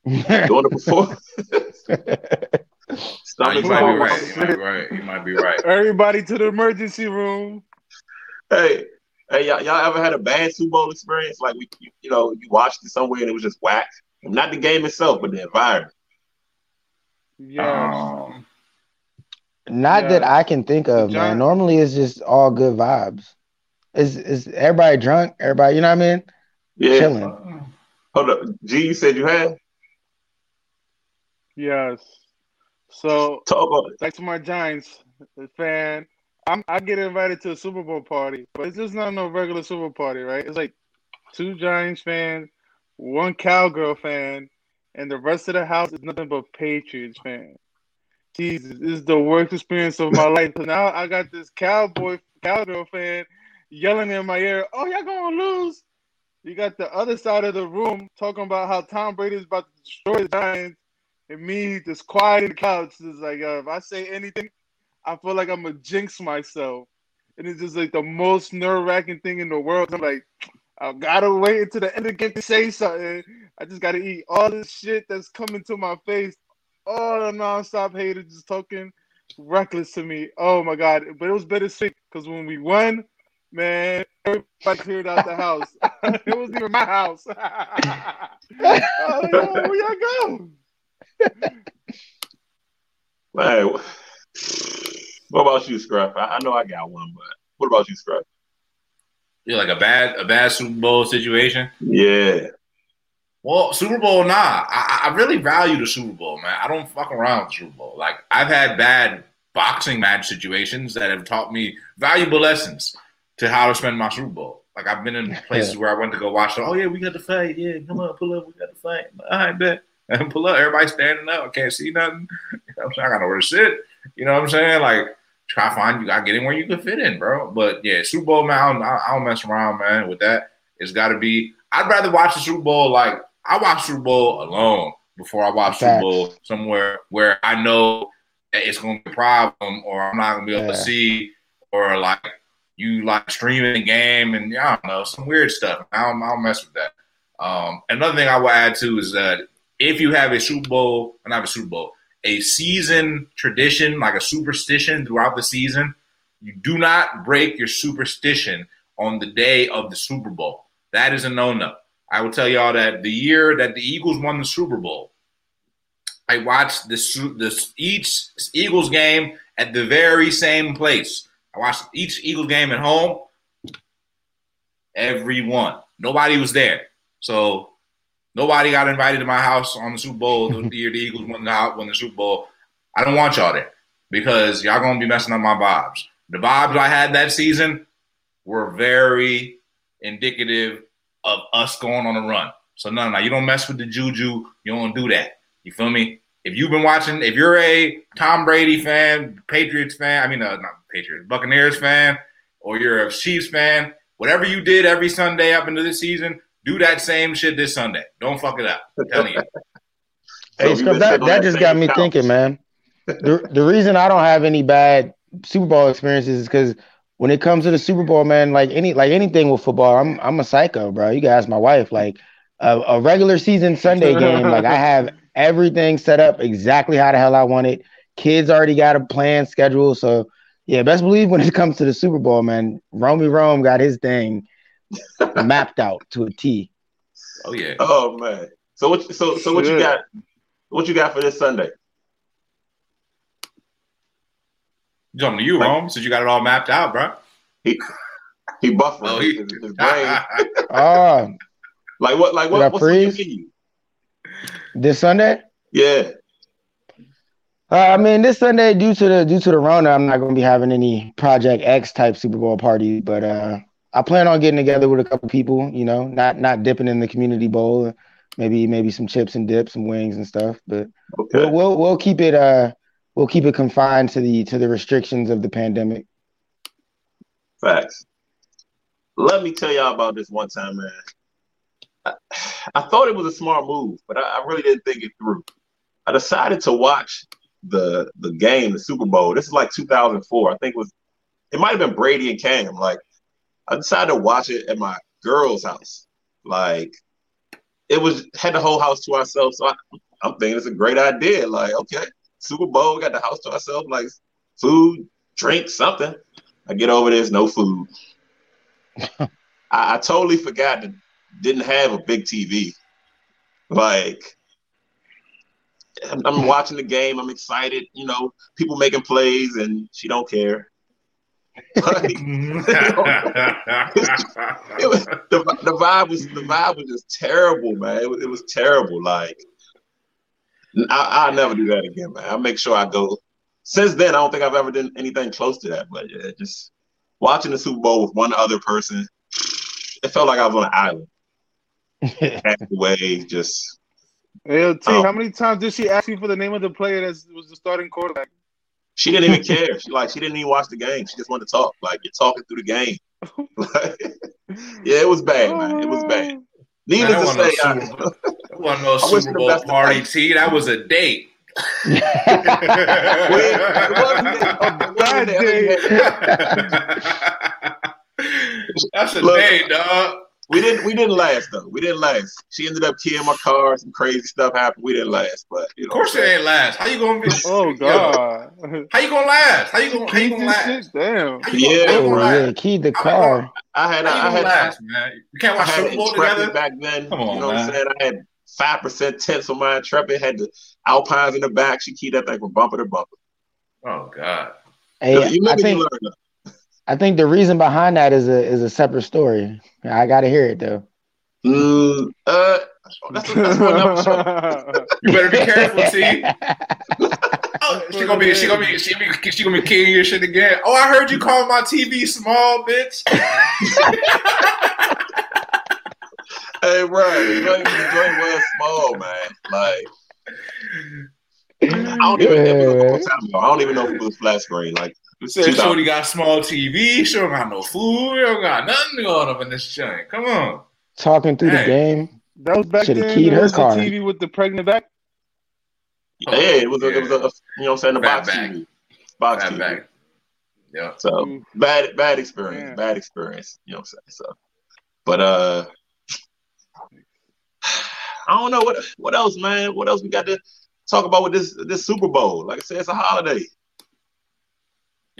[SPEAKER 4] doing it before. <laughs>
[SPEAKER 2] Nah, you might be right. You might be right. You might be right.
[SPEAKER 5] Everybody to the emergency room.
[SPEAKER 4] Hey, hey, y'all, y'all ever had a bad Super Bowl experience? Like we, you, you know, you watched it somewhere and it was just whack. Not the game itself, but the environment.
[SPEAKER 5] Yeah.
[SPEAKER 2] Um,
[SPEAKER 1] Not that I can think of, man. Normally it's just all good vibes. Is is everybody drunk? Everybody, you know what I mean?
[SPEAKER 4] Yeah.
[SPEAKER 1] Chilling.
[SPEAKER 4] Hold up, G. You said you had.
[SPEAKER 5] Yes. So
[SPEAKER 4] Talk about it.
[SPEAKER 5] back to my Giants fan. I'm I get invited to a Super Bowl party, but it's just not no regular Super Bowl party, right? It's like two Giants fans, one cowgirl fan, and the rest of the house is nothing but Patriots fan. Jesus, this is the worst experience of my life. So now I got this cowboy cowgirl fan yelling in my ear, "Oh, y'all gonna lose!" You got the other side of the room talking about how Tom Brady is about to destroy the Giants, and me just quiet in the couch. Is like, uh, if I say anything, I feel like I'm gonna jinx myself, and it's just like the most nerve wracking thing in the world. I'm like, I gotta wait until the end of the game to say something. I just gotta eat all this shit that's coming to my face. All the nonstop haters just talking reckless to me. Oh my god! But it was bittersweet because when we won, man, everybody cleared out the house. <laughs> it wasn't even my house. <laughs> Oh, where y'all go? <laughs>
[SPEAKER 4] Man, what about you, Scruff? I, I know I got one, but what about you, Scruff?
[SPEAKER 2] you're like a bad a bad Super Bowl situation.
[SPEAKER 4] Yeah.
[SPEAKER 2] Well, Super Bowl, nah. I, I really value the Super Bowl, man. I don't fuck around with Super Bowl. Like I've had bad boxing match situations that have taught me valuable lessons to how to spend my Super Bowl. Like I've been in places <laughs> where I went to go watch. Oh yeah, we got the fight. Yeah, come on, pull up. We got the fight. All right, bet. And <laughs> pull up. Everybody standing up. I can't see nothing. You <laughs> know I'm saying? I got nowhere to sit. You know what I'm saying? Like try to find you. Got to get in where you can fit in, bro. But yeah, Super Bowl, man. I don't, I don't mess around, man. With that, it's got to be. I'd rather watch the Super Bowl like I watch Super Bowl alone before I watch Super Bowl somewhere where I know that it's going to be a problem or I'm not going to be able
[SPEAKER 1] Yeah.
[SPEAKER 2] to see or like you like streaming the game and I don't know some weird stuff. I don't, I don't mess with that. Um, another thing I will add too is that if you have a Super Bowl, not a Super Bowl, a season tradition like a superstition throughout the season, you do not break your superstition on the day of the Super Bowl. That is a no-no. I will tell y'all that the year that the Eagles won the Super Bowl, I watched the this each Eagles game at the very same place. I watched each Eagles game at home. Every one. Nobody was there. So nobody got invited to my house on the Super Bowl the year the Eagles won the, out won the Super Bowl. I don't want y'all there because y'all gonna be messing up my vibes. The vibes I had that season were very indicative of us going on a run. So no, no, you don't mess with the juju. You don't do that. You feel me? If you've been watching, if you're a Tom Brady fan, Patriots fan, I mean, uh, not Patriots, Buccaneers fan, or you're a Chiefs fan, whatever you did every Sunday up into the season, do that same shit this Sunday. Don't fuck it up. I'm telling you. <laughs>
[SPEAKER 1] Hey,
[SPEAKER 4] we
[SPEAKER 1] Scrub,
[SPEAKER 4] been
[SPEAKER 1] that, that
[SPEAKER 4] that
[SPEAKER 1] just got me
[SPEAKER 4] couch.
[SPEAKER 1] thinking, man. The <laughs> the reason I don't have any bad Super Bowl experiences is because when it comes to the Super Bowl, man, like any like anything with football, I'm I'm a psycho, bro. You can ask my wife. Like a, a regular season Sunday game, like I have everything set up exactly how the hell I want it. Kids already got a plan schedule, so yeah, best believe when it comes to the Super Bowl, man, Romy Rome got his thing <laughs> mapped out to a T.
[SPEAKER 2] Oh yeah.
[SPEAKER 4] Oh man. So what? So so what you got? What you got for this Sunday?
[SPEAKER 2] Jumping to you, Rome, since you got it all mapped out, bro.
[SPEAKER 4] He buffering
[SPEAKER 2] Oh, he-
[SPEAKER 4] his, his brain.
[SPEAKER 1] Oh, <laughs>
[SPEAKER 4] Like what? Like what? What's on your
[SPEAKER 1] freeze?
[SPEAKER 4] menu?
[SPEAKER 1] this Sunday?
[SPEAKER 4] Yeah.
[SPEAKER 1] Uh, I mean, this Sunday, due to the due to the Rona, I'm not going to be having any Project X type Super Bowl party, but uh, I plan on getting together with a couple people. You know, not not dipping in the community bowl, maybe maybe some chips and dips, some wings and stuff. But
[SPEAKER 4] Okay.
[SPEAKER 1] we'll we'll, we'll keep it uh we'll keep it confined to the to the restrictions of the pandemic.
[SPEAKER 4] Facts. Let me tell y'all about this one time, man. I, I thought it was a smart move, but I, I really didn't think it through. I decided to watch the the game, the Super Bowl. This is like 2004. I think it was it might have been Brady and Cam. Like I decided to watch it at my girl's house. Like it was had the whole house to ourselves. So I, I'm thinking it's a great idea. Like okay, Super Bowl, got the house to ourselves. Like food, drink, something. I get over there's no food. <laughs> I, I totally forgot that didn't have a big TV. Like I'm, I'm watching the game, I'm excited, you know, people making plays and she don't care. Like, <laughs> it was, the, the vibe was the vibe was just terrible, man. It was, it was terrible. Like I, I'll never do that again, man. I'll make sure I go. Since then, I don't think I've ever done anything close to that. But yeah, just watching the Super Bowl with one other person, it felt like I was on an island. <laughs> Half away, just
[SPEAKER 5] Hey, T,
[SPEAKER 4] Oh.
[SPEAKER 5] how many times did she ask you for the name of the player that was the starting quarterback?
[SPEAKER 4] She didn't even care. She like she didn't even watch the game. She just wanted to talk. Like you're talking through the game. <laughs> Like, yeah, it was bad, man. It was bad. <laughs>
[SPEAKER 2] Man,
[SPEAKER 4] Needless
[SPEAKER 2] that
[SPEAKER 4] to say, I,
[SPEAKER 2] Super wasn't no Super Bowl party. T. That was a date. <laughs>
[SPEAKER 4] It a
[SPEAKER 5] bad
[SPEAKER 2] That's a
[SPEAKER 4] Look.
[SPEAKER 2] date, dog.
[SPEAKER 4] We didn't. We didn't last though. We didn't last. She ended up killing my car. Some crazy stuff happened. We didn't last, but you know.
[SPEAKER 2] Of course it ain't last. How you gonna be? <laughs>
[SPEAKER 5] Oh
[SPEAKER 2] Yo,
[SPEAKER 5] God!
[SPEAKER 2] how you gonna last? How you gonna? How you gonna last?
[SPEAKER 5] shit down.
[SPEAKER 2] How you gonna,
[SPEAKER 4] Yeah.
[SPEAKER 2] how you gonna last?
[SPEAKER 1] yeah, key the car.
[SPEAKER 4] I had.
[SPEAKER 2] How you
[SPEAKER 4] I had.
[SPEAKER 2] last, man? You can't watch
[SPEAKER 4] had
[SPEAKER 2] Super Bowl together.
[SPEAKER 4] back then.
[SPEAKER 2] Come
[SPEAKER 4] you
[SPEAKER 2] on,
[SPEAKER 4] know what I'm saying? I had five percent tenths on my Intrepid. Had the Alpines in the back. She keyed that thing from bumper to bumper.
[SPEAKER 2] Oh God.
[SPEAKER 1] Hey,
[SPEAKER 4] you
[SPEAKER 1] I
[SPEAKER 4] live and you
[SPEAKER 1] think
[SPEAKER 4] learn. though.
[SPEAKER 1] I think the reason behind that is a is a separate story. I gotta hear it though.
[SPEAKER 4] Mm, uh, that's, that's another <laughs> show.
[SPEAKER 2] You better be careful, T. <laughs> Oh, she gonna be, she gonna be, she gonna be, she gonna be keying your shit again. Oh, I heard you call my TV small, bitch. <laughs>
[SPEAKER 4] Hey, bro, the joint, the joint was small, man. Like, I don't even. It was time ago. I don't even know if it was flat screen. Like,
[SPEAKER 2] You said
[SPEAKER 4] 2000.
[SPEAKER 2] Shorty got small TV. She don't got no food. You don't got nothing going up in this joint. Come on.
[SPEAKER 1] Talking through the game.
[SPEAKER 5] That was back
[SPEAKER 1] Should've
[SPEAKER 5] then.
[SPEAKER 1] keyed
[SPEAKER 5] there
[SPEAKER 1] her
[SPEAKER 5] was the
[SPEAKER 1] car.
[SPEAKER 5] TV with the pregnant back.
[SPEAKER 4] yeah, it was. A, it was a. You know, what I'm saying the box
[SPEAKER 2] back.
[SPEAKER 4] TV. Box
[SPEAKER 2] Fat
[SPEAKER 4] TV.
[SPEAKER 2] back. Yeah.
[SPEAKER 4] So
[SPEAKER 5] Mm.
[SPEAKER 4] bad, bad experience.
[SPEAKER 5] Yeah.
[SPEAKER 4] Bad experience. You know what I'm saying? So, but uh, I don't know what what else, man. What else we got to talk about with this this Super Bowl? Like I said, it's a holiday.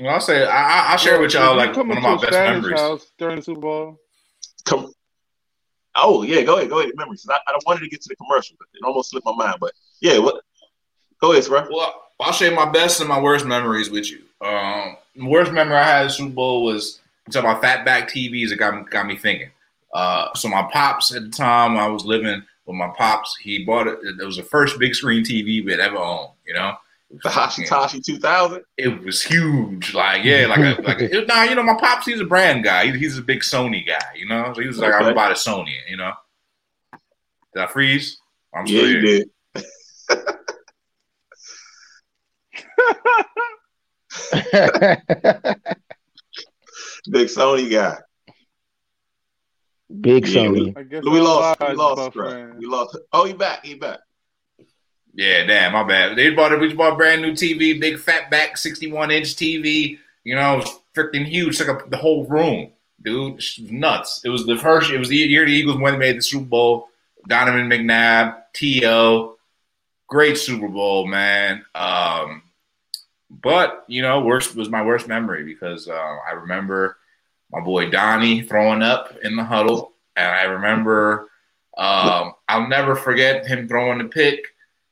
[SPEAKER 2] Well, I'll say I, I- I'll share with y'all like
[SPEAKER 5] come
[SPEAKER 2] one of
[SPEAKER 5] into
[SPEAKER 2] my
[SPEAKER 5] a
[SPEAKER 2] best
[SPEAKER 5] Spanish
[SPEAKER 2] memories.
[SPEAKER 5] House during the Super Bowl.
[SPEAKER 4] Come. Oh yeah, go ahead, go ahead. Memories. I, I wanted to get to the commercial, but it almost slipped my mind. But yeah, what? Go ahead, bro.
[SPEAKER 2] Well, I'll share my best and my worst memories with you. Um, worst memory I had at Super Bowl was we talking about fat back TVs that got me, got me thinking. Uh, so my pops at the time I was living with my pops, he bought it. It was the first big screen TV we had ever owned. You know, It was
[SPEAKER 4] The
[SPEAKER 2] fucking-
[SPEAKER 4] Hashitashi 2000.
[SPEAKER 2] It was huge. Like yeah, like a, <laughs> like a, nah. You know, my pops he's a brand guy. He, he's a big Sony guy. You know, so he was like I'm about a Sony. You know. Did I freeze? I'm still
[SPEAKER 4] Yeah, you
[SPEAKER 2] here.
[SPEAKER 4] did. <laughs> Big Sony guy.
[SPEAKER 1] Big
[SPEAKER 4] Yeah,
[SPEAKER 1] Sony.
[SPEAKER 5] I guess
[SPEAKER 4] We lost. We lost.
[SPEAKER 5] my
[SPEAKER 4] Bro. We lost. Oh, he back. He back.
[SPEAKER 2] Yeah, damn, my bad. They bought a we bought a brand new TV, big fat back, sixty one inch TV. You know, freaking huge, took up the whole room, dude. It nuts. It was the first. It was the year the Eagles when they made the Super Bowl. Donovan McNabb, T.O. Great Super Bowl, man. Um, but you know, worst was my worst memory because uh, I remember my boy Donnie throwing up in the huddle, and I remember um, I'll never forget him throwing the pick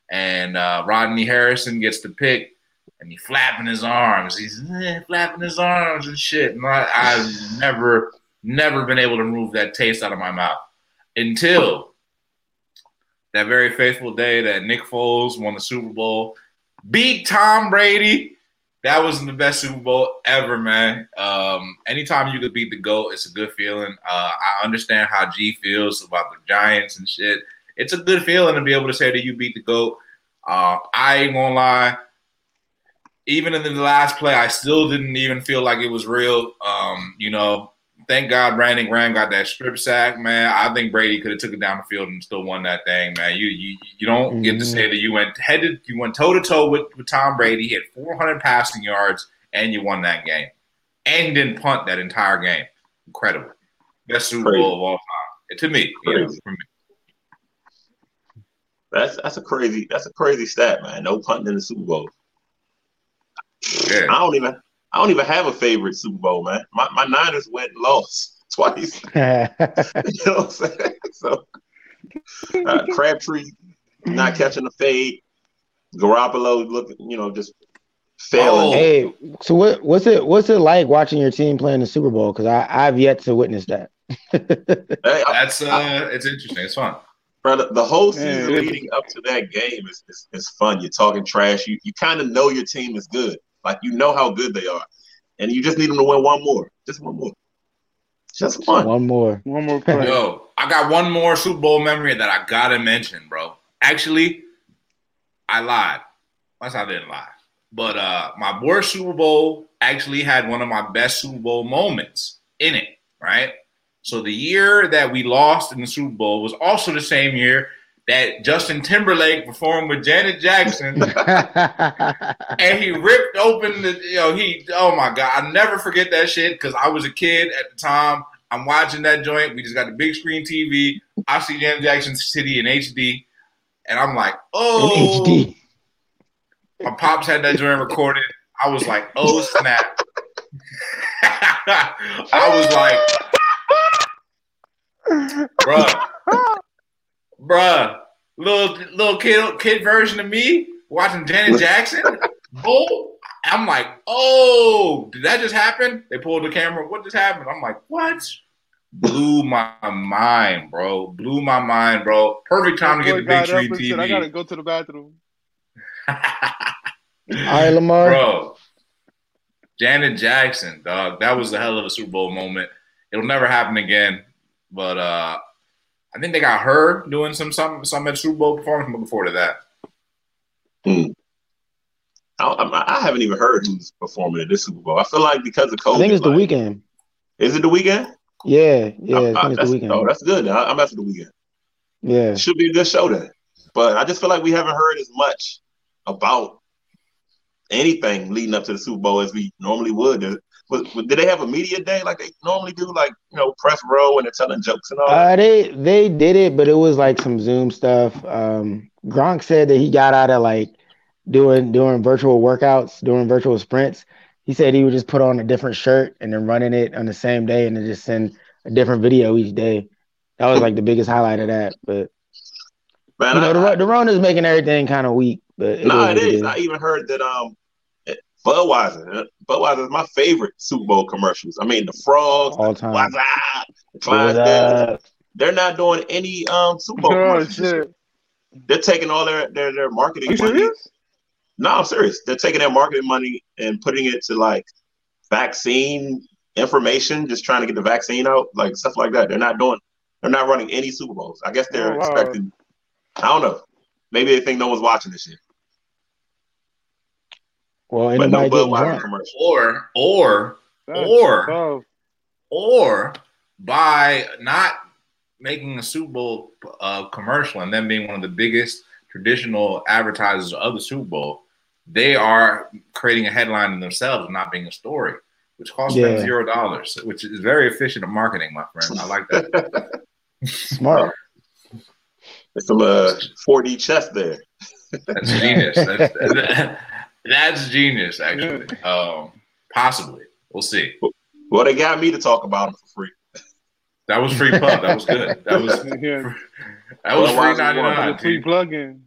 [SPEAKER 2] and uh, Rodney Harrison gets the pick, and he flapping his arms. He's eh, flapping his arms and shit. And I, I've never, never been able to remove that taste out of my mouth until that very faithful day that Nick Foles won the Super Bowl, beat Tom Brady. That was the best Super Bowl ever, man. Um, anytime you could beat the GOAT, it's a good feeling. Uh, I understand how G feels about the Giants and shit it's a good feeling to be able to say that you beat the goat. Uh, I ain't gonna lie. Even in the last play, I still didn't even feel like it was real. Um, you know, thank God Brandon Graham got that strip sack, man. I think Brady could have took it down the field and still won that thing, man. You you you don't get to say that you went headed you went toe to toe with with Tom Brady, he had 400 passing yards, and you won that game, and didn't punt that entire game. Incredible, best Super Bowl of all time to me. You know, for me.
[SPEAKER 4] That's that's a crazy that's a crazy stat, man. No punting in the Super Bowl.
[SPEAKER 2] Yeah.
[SPEAKER 4] I don't even I don't even have a favorite Super Bowl, man. My my Niners went and lost <laughs> twice. <laughs> you know what I'm saying? <laughs> So uh, Crabtree not catching the fade. Garoppolo looking, you know, just failing.
[SPEAKER 2] Oh.
[SPEAKER 1] hey, so what what's it what's it like watching your team play in the Super Bowl? Because I I've yet to witness that.
[SPEAKER 4] Hey, I-
[SPEAKER 2] That's uh, it's interesting. It's fun.
[SPEAKER 4] Brother, the whole season
[SPEAKER 5] it is.
[SPEAKER 4] leading up to that game is, is, is fun. You're talking trash. You you kind of know your team is good. Like you know how good they are. And you just need them to win one more. Just one more. Just one.
[SPEAKER 1] One more.
[SPEAKER 5] One more play.
[SPEAKER 2] Yo, I got one more Super Bowl memory that I gotta mention, bro. Actually, I lied. Once I didn't lie. But uh my worst Super Bowl actually had one of my best Super Bowl moments in it, right? So the year that we lost in the Super Bowl was also the same year that Justin Timberlake performed with Janet Jackson. <laughs> And he ripped open the you know he oh my god I never forget that shit because I was a kid at the time. I'm watching that joint. We just got the big screen TV I see Janet Jackson City in HD and I'm like oh.
[SPEAKER 1] In
[SPEAKER 2] oh
[SPEAKER 1] HD.
[SPEAKER 2] my pops had that joint recorded. I was like oh snap. <laughs> I was like bruh <laughs> bruh little little kid kid version of me watching Janet Jackson Bull. I'm like, oh, did that just happen? They pulled the camera. What just happened? I'm like, what? Blew my mind, bro. Blew my mind, bro. Perfect time to get the big
[SPEAKER 5] got up
[SPEAKER 2] screen
[SPEAKER 5] and said, I gotta go to the bathroom. <laughs>
[SPEAKER 1] All right, Lamar.
[SPEAKER 2] bro. Janet Jackson, dog. That was a hell of a Super Bowl moment. It'll never happen again. But uh I think they got her doing some some some at Super Bowl performance but before to that.
[SPEAKER 4] I, I, I haven't even heard who's performing at this Super Bowl. I feel like because of COVID.
[SPEAKER 1] I think it's the Weeknd.
[SPEAKER 4] Is it the Weeknd?
[SPEAKER 1] Yeah, yeah, I
[SPEAKER 4] I- I-
[SPEAKER 1] it's the
[SPEAKER 4] that's,
[SPEAKER 1] Weeknd.
[SPEAKER 4] Oh, that's good. I, I'm after the Weeknd.
[SPEAKER 1] Yeah.
[SPEAKER 4] Should be a good show then. But I just feel like we haven't heard as much about anything leading up to the Super Bowl as we normally would. Did, was, did they have a media day like they normally do, like you know, press row and they're telling jokes and all? that?
[SPEAKER 1] Uh, they they did it, but it was like some Zoom stuff. Um, Gronk said that he got out of like doing doing virtual workouts, doing virtual sprints. He said he would just put on a different shirt and then running it on the same day, and then just send a different video each day. That was like the biggest highlight of that. But
[SPEAKER 4] Man,
[SPEAKER 1] you know,
[SPEAKER 4] I,
[SPEAKER 1] the the Rona's making everything kind of weak. But it
[SPEAKER 4] no,
[SPEAKER 1] what it
[SPEAKER 4] is. I even heard that um, Budweiser, uh, Budweiser is my favorite Super Bowl commercials. I mean, the frogs,
[SPEAKER 1] all
[SPEAKER 4] the
[SPEAKER 1] time.
[SPEAKER 4] Waza, the
[SPEAKER 1] It was,
[SPEAKER 4] Clydesdales. They're not doing any um Super Bowl
[SPEAKER 5] Oh
[SPEAKER 4] commercials. this
[SPEAKER 5] shit!
[SPEAKER 4] They're taking all their their, their
[SPEAKER 5] Are
[SPEAKER 4] marketing
[SPEAKER 5] you
[SPEAKER 4] money.
[SPEAKER 5] serious?
[SPEAKER 4] No, I'm serious. They're taking their marketing money and putting it to like vaccine information, just trying to get the vaccine out, like stuff like that. They're not doing. They're not running any Super Bowls. I guess they're
[SPEAKER 5] Oh, wow.
[SPEAKER 4] expecting. I don't know. Maybe they think no one's watching this year.
[SPEAKER 1] Well,
[SPEAKER 4] But no
[SPEAKER 1] anybody getting
[SPEAKER 4] Budweiser commercial.
[SPEAKER 2] Or or
[SPEAKER 5] That's
[SPEAKER 2] Or-
[SPEAKER 5] tough.
[SPEAKER 2] or by not making a Super Bowl uh, commercial and then being one of the biggest traditional advertisers of the Super Bowl, they are creating a headline in themselves and not being a story, which costs them zero dollars, which is very efficient at marketing, my friend. I like that. <laughs>
[SPEAKER 1] Smart.
[SPEAKER 4] It's a uh, 4D chess there.
[SPEAKER 2] That's genius. That's, <laughs> that's genius, actually. Um, possibly. We'll see.
[SPEAKER 4] Well, they got me to talk about them for free.
[SPEAKER 2] That was free pub. That was good. That was <laughs>
[SPEAKER 5] Yeah, <laughs>
[SPEAKER 2] that was free
[SPEAKER 4] Otherwise, we
[SPEAKER 2] ninety
[SPEAKER 5] the
[SPEAKER 2] nine.
[SPEAKER 5] free plug-in.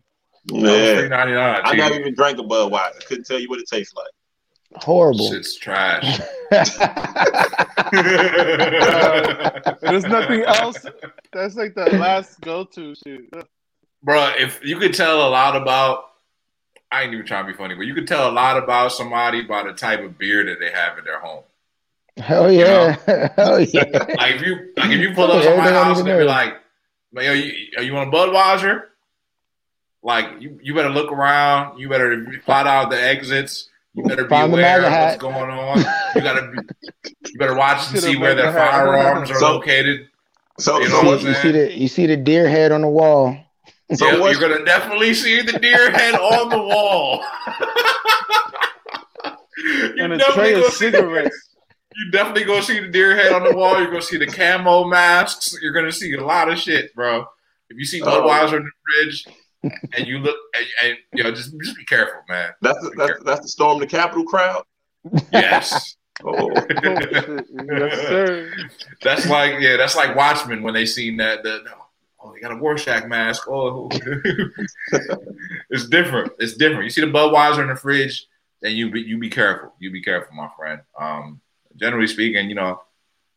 [SPEAKER 2] That was free
[SPEAKER 4] Yeah,
[SPEAKER 2] ninety nine.
[SPEAKER 4] I never even drank a Budweiser. I couldn't tell you what it tastes like.
[SPEAKER 1] Horrible.
[SPEAKER 2] It's trash. <laughs>
[SPEAKER 5] There's nothing else. That's like the last go-to shit.
[SPEAKER 2] Bro, if you could tell a lot about I ain't even trying to be funny, but you could tell a lot about somebody by the type of beer that they have in their home.
[SPEAKER 1] Hell yeah. <laughs> Hell yeah.
[SPEAKER 2] Like if you like if you pull up
[SPEAKER 1] Yeah,
[SPEAKER 2] to my house and they be like, Like, yo, you, are you on a Budweiser? Like you, you better look around. You better plot out the exits. You better be
[SPEAKER 1] Find the
[SPEAKER 2] aware of what's going on. You gotta be, you better watch and see where their firearms are
[SPEAKER 4] So-
[SPEAKER 2] located.
[SPEAKER 4] So,
[SPEAKER 2] You
[SPEAKER 4] so
[SPEAKER 2] know
[SPEAKER 1] You
[SPEAKER 2] what
[SPEAKER 4] what?
[SPEAKER 1] see, you see the you see the deer head on the wall.
[SPEAKER 4] So
[SPEAKER 2] Yep,
[SPEAKER 4] what's-
[SPEAKER 2] you're gonna definitely see the deer head on the wall. <laughs> you
[SPEAKER 5] And a
[SPEAKER 2] definitely
[SPEAKER 5] tray
[SPEAKER 2] gonna
[SPEAKER 5] of
[SPEAKER 2] see-
[SPEAKER 5] cigarettes. <laughs>
[SPEAKER 2] You definitely gonna see the deer head on the wall. You're gonna see the camo masks. You're gonna see a lot of shit, bro. If you see
[SPEAKER 4] Oh.
[SPEAKER 2] Budweiser in the fridge and you look, and, and you know, just just be careful, man.
[SPEAKER 4] That's the, that's, that's the storm the Capitol crowd.
[SPEAKER 2] Yes, <laughs>
[SPEAKER 4] Oh,
[SPEAKER 5] Oh, yes, sir.
[SPEAKER 2] that's like yeah, that's like Watchmen when they seen that the oh, they got a Rorschach mask. Oh, <laughs> it's different. It's different. You see the Budweiser in the fridge, then you be you be careful. You be careful, my friend. Um, generally speaking, you know,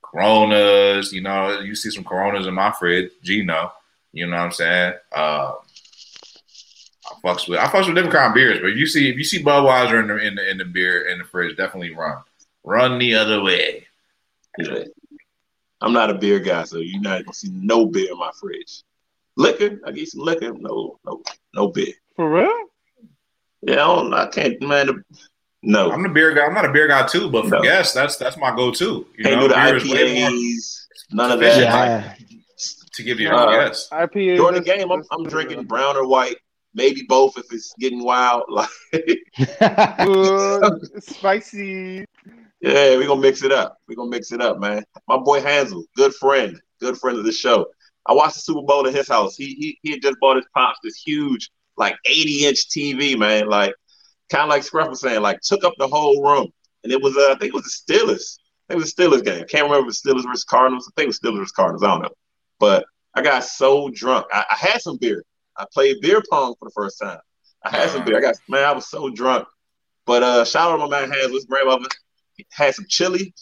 [SPEAKER 2] Coronas. You know, you see some Coronas in my fridge. Gino, you know what I'm saying? Uh, I fucks with I fucks with different kind of beers, but you see if you see Budweiser in the in the in the beer in the fridge, definitely run. Run the other way.
[SPEAKER 4] yeah. I'm not a beer guy, so you're not gonna see no beer in my fridge. Liquor, I get some liquor. No, no, no beer.
[SPEAKER 5] For real?
[SPEAKER 4] Yeah, I don't. I can't, man. No,
[SPEAKER 2] I'm the beer guy. I'm not a beer guy too, but for
[SPEAKER 4] No.
[SPEAKER 2] guests, that's that's my go-to. You
[SPEAKER 4] can't
[SPEAKER 2] know,
[SPEAKER 4] do the
[SPEAKER 2] beer more
[SPEAKER 4] IPAs. None of that.
[SPEAKER 2] Yeah. To give you
[SPEAKER 4] Uh,
[SPEAKER 2] a guess.
[SPEAKER 5] IPA.
[SPEAKER 4] during the game, I'm, I'm drinking brown or white, maybe both if it's getting wild. <laughs> Like,
[SPEAKER 5] Good, <laughs> spicy.
[SPEAKER 4] Yeah, we're gonna mix it up. We're gonna mix it up, man. My boy Hansel, good friend, good friend of the show. I watched the Super Bowl at his house. He he he had just bought his pops this huge, like 80 inch TV, man. Like kind of like Scruff was saying, like took up the whole room. And it was uh, I think it was the Steelers. I think it was the Steelers game. Can't remember if Steelers versus Cardinals. I think it was Steelers versus Cardinals. I don't know. But I got so drunk. I, I had some beer. I played beer pong for the first time. I had some beer. I got man, I was so drunk. But uh shout out to my man Hans, his grandmother had some chili,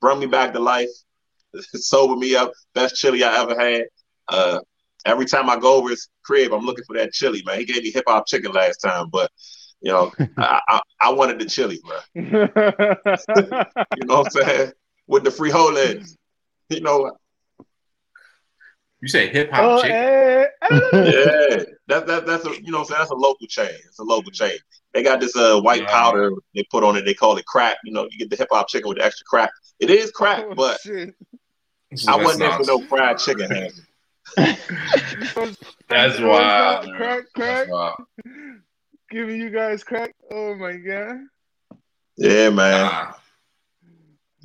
[SPEAKER 4] brought me back to life, <laughs> sobered me up. Best chili I ever had. Uh every time I go over his crib, I'm looking for that chili, man. He gave me hip hop chicken last time, but you know, <laughs> I, I I wanted the chili, bro. <laughs> You know what I'm saying? With the frijoles. You know,
[SPEAKER 2] You say hip hop
[SPEAKER 5] oh,
[SPEAKER 2] chicken.
[SPEAKER 5] eh.
[SPEAKER 4] yeah. That, that that's a you know what I'm saying that's a local chain. It's a local chain. They got this uh white
[SPEAKER 2] Yeah.
[SPEAKER 4] powder they put on it. They call it crack. You know, you get the hip hop chicken with the extra crack. It is crack,
[SPEAKER 5] Oh,
[SPEAKER 4] but
[SPEAKER 5] shit.
[SPEAKER 4] I wasn't there for no fried chicken. Hands. <laughs>
[SPEAKER 2] That's wild. man.
[SPEAKER 5] Crack, crack.
[SPEAKER 2] That's wild.
[SPEAKER 5] Giving you guys crack. Oh my god.
[SPEAKER 4] Yeah, man.
[SPEAKER 2] Nah,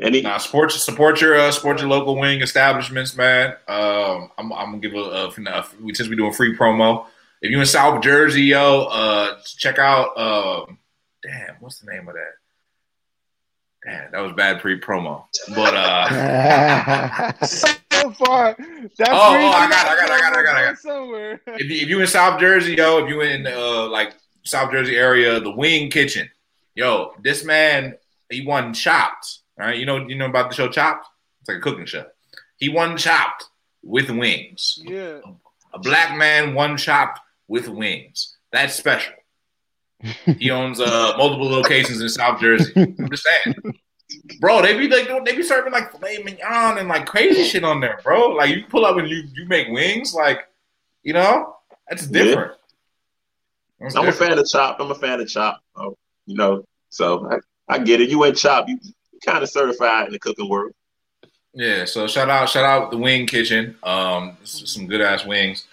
[SPEAKER 4] Any
[SPEAKER 2] nah, support support your uh, support your local wing establishments, man. Um, I'm, I'm gonna give a, a, a since we're doing free promo. If you in South Jersey, yo, uh, check out. Um, damn, what's the name of that? Damn, that was bad pre promo. But uh, <laughs>
[SPEAKER 5] So far, that
[SPEAKER 2] Oh, oh, I got it, I got it, I got it, I got it, I got.
[SPEAKER 5] Somewhere.
[SPEAKER 2] if you, if you in South Jersey, yo, if you in uh like South Jersey area, the Wing Kitchen, yo, this man he won Chopped. All right, you know you know about the show Chopped? It's like a cooking show. He won Chopped with wings.
[SPEAKER 5] Yeah.
[SPEAKER 2] A black man won Chopped with wings. That's special. He <laughs> owns uh multiple locations in South Jersey. I'm just saying. Bro, they be like they be serving like filet mignon and like crazy shit on there, bro. Like you pull up and you you make wings, like you know, that's
[SPEAKER 4] Yeah.
[SPEAKER 2] different. That's
[SPEAKER 4] I'm a fan of Chop. I'm a fan of Chop. Oh, you know, so I, I get it. You ain't Chop. You kind of certified in the cooking world.
[SPEAKER 2] Yeah, so shout out, shout out the Wing Kitchen. Um, some good ass wings.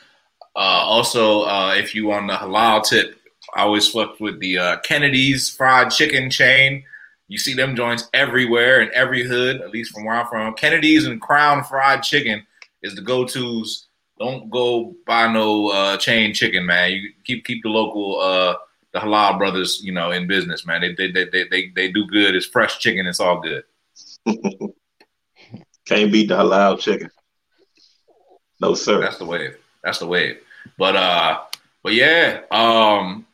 [SPEAKER 2] Uh, also, uh, if you on the halal tip, I always fucked with the uh, Kennedy's fried chicken chain. You see them joints everywhere in every hood, at least from where I'm from. Kennedy's and Crown Fried Chicken is the go-tos. Don't go buy no uh, chain chicken, man. You keep keep the local uh, the halal brothers, you know, in business, man. They they they they they, they do good. It's fresh chicken. It's all good. <laughs>
[SPEAKER 4] Can't beat the halal chicken. No sir.
[SPEAKER 2] That's the wave. That's the wave. But uh, but yeah, um,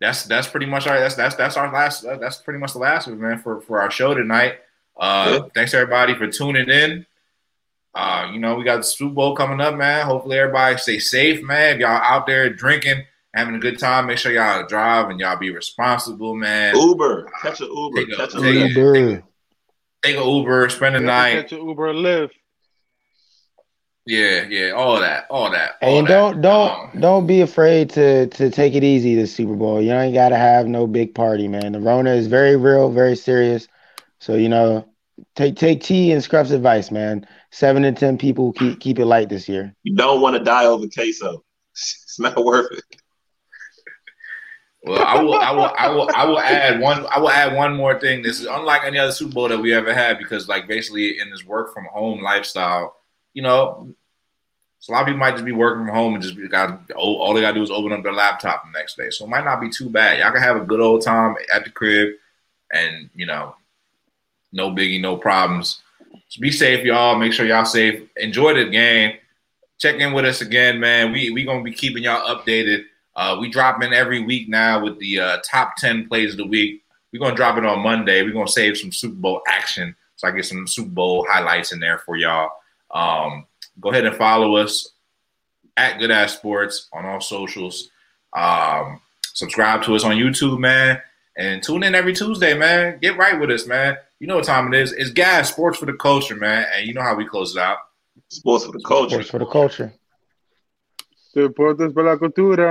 [SPEAKER 2] that's that's pretty much our that's that's that's our last that's pretty much the last of it, man, for for our show tonight. Uh,
[SPEAKER 4] Yeah.
[SPEAKER 2] thanks everybody for tuning in. Uh, you know, we got the Super Bowl coming up, man. Hopefully everybody stay safe, man. If y'all out there drinking, having a good time, make sure y'all drive and y'all be responsible, man.
[SPEAKER 4] Uber. Catch an Uber.
[SPEAKER 2] Take a-
[SPEAKER 4] Catch an
[SPEAKER 2] take
[SPEAKER 4] Uber.
[SPEAKER 2] a-
[SPEAKER 1] Uber.
[SPEAKER 2] Take an Uber, spend the
[SPEAKER 5] You have to
[SPEAKER 2] night.
[SPEAKER 5] Catch an Uber or Lyft.
[SPEAKER 2] Yeah, yeah, all that, all that. all
[SPEAKER 1] And
[SPEAKER 2] that.
[SPEAKER 1] don't don't
[SPEAKER 2] Um,
[SPEAKER 1] don't be afraid to to take it easy this Super Bowl. You ain't got to have no big party, man. The Rona is very real, very serious. So you know, take take T and Scruff's advice, man. Seven to ten people keep keep it light this year.
[SPEAKER 4] You don't want to die over queso. <laughs> It's not worth it.
[SPEAKER 2] Well, I will, I will, I will, I will add one. I will add one more thing. This is unlike any other Super Bowl that we ever had because, like, basically in this work from home lifestyle, you know, so a lot of people might just be working from home and just be, got all all they gotta do is open up their laptop the next day. So it might not be too bad. Y'all can have a good old time at the crib, and you know, no biggie, no problems. So be safe, y'all. Make sure y'all safe. Enjoy the game. Check in with us again, man. We we gonna be keeping y'all updated. Uh, we drop in every week now with the uh, top 10 plays of the week. We're going to drop it on Monday. We're going to save some Super Bowl action so I get some Super Bowl highlights in there for y'all. Um, go ahead and follow us at Good Ass Sports on all socials. Um, subscribe to us on YouTube, man. And tune in every Tuesday, man. Get right with us, man. You know what time it is. It's Gas Sports for the Culture, man. And you know how we close it out.
[SPEAKER 4] Sports for the culture.
[SPEAKER 1] Sports for the culture.
[SPEAKER 5] Deportes para la cultura.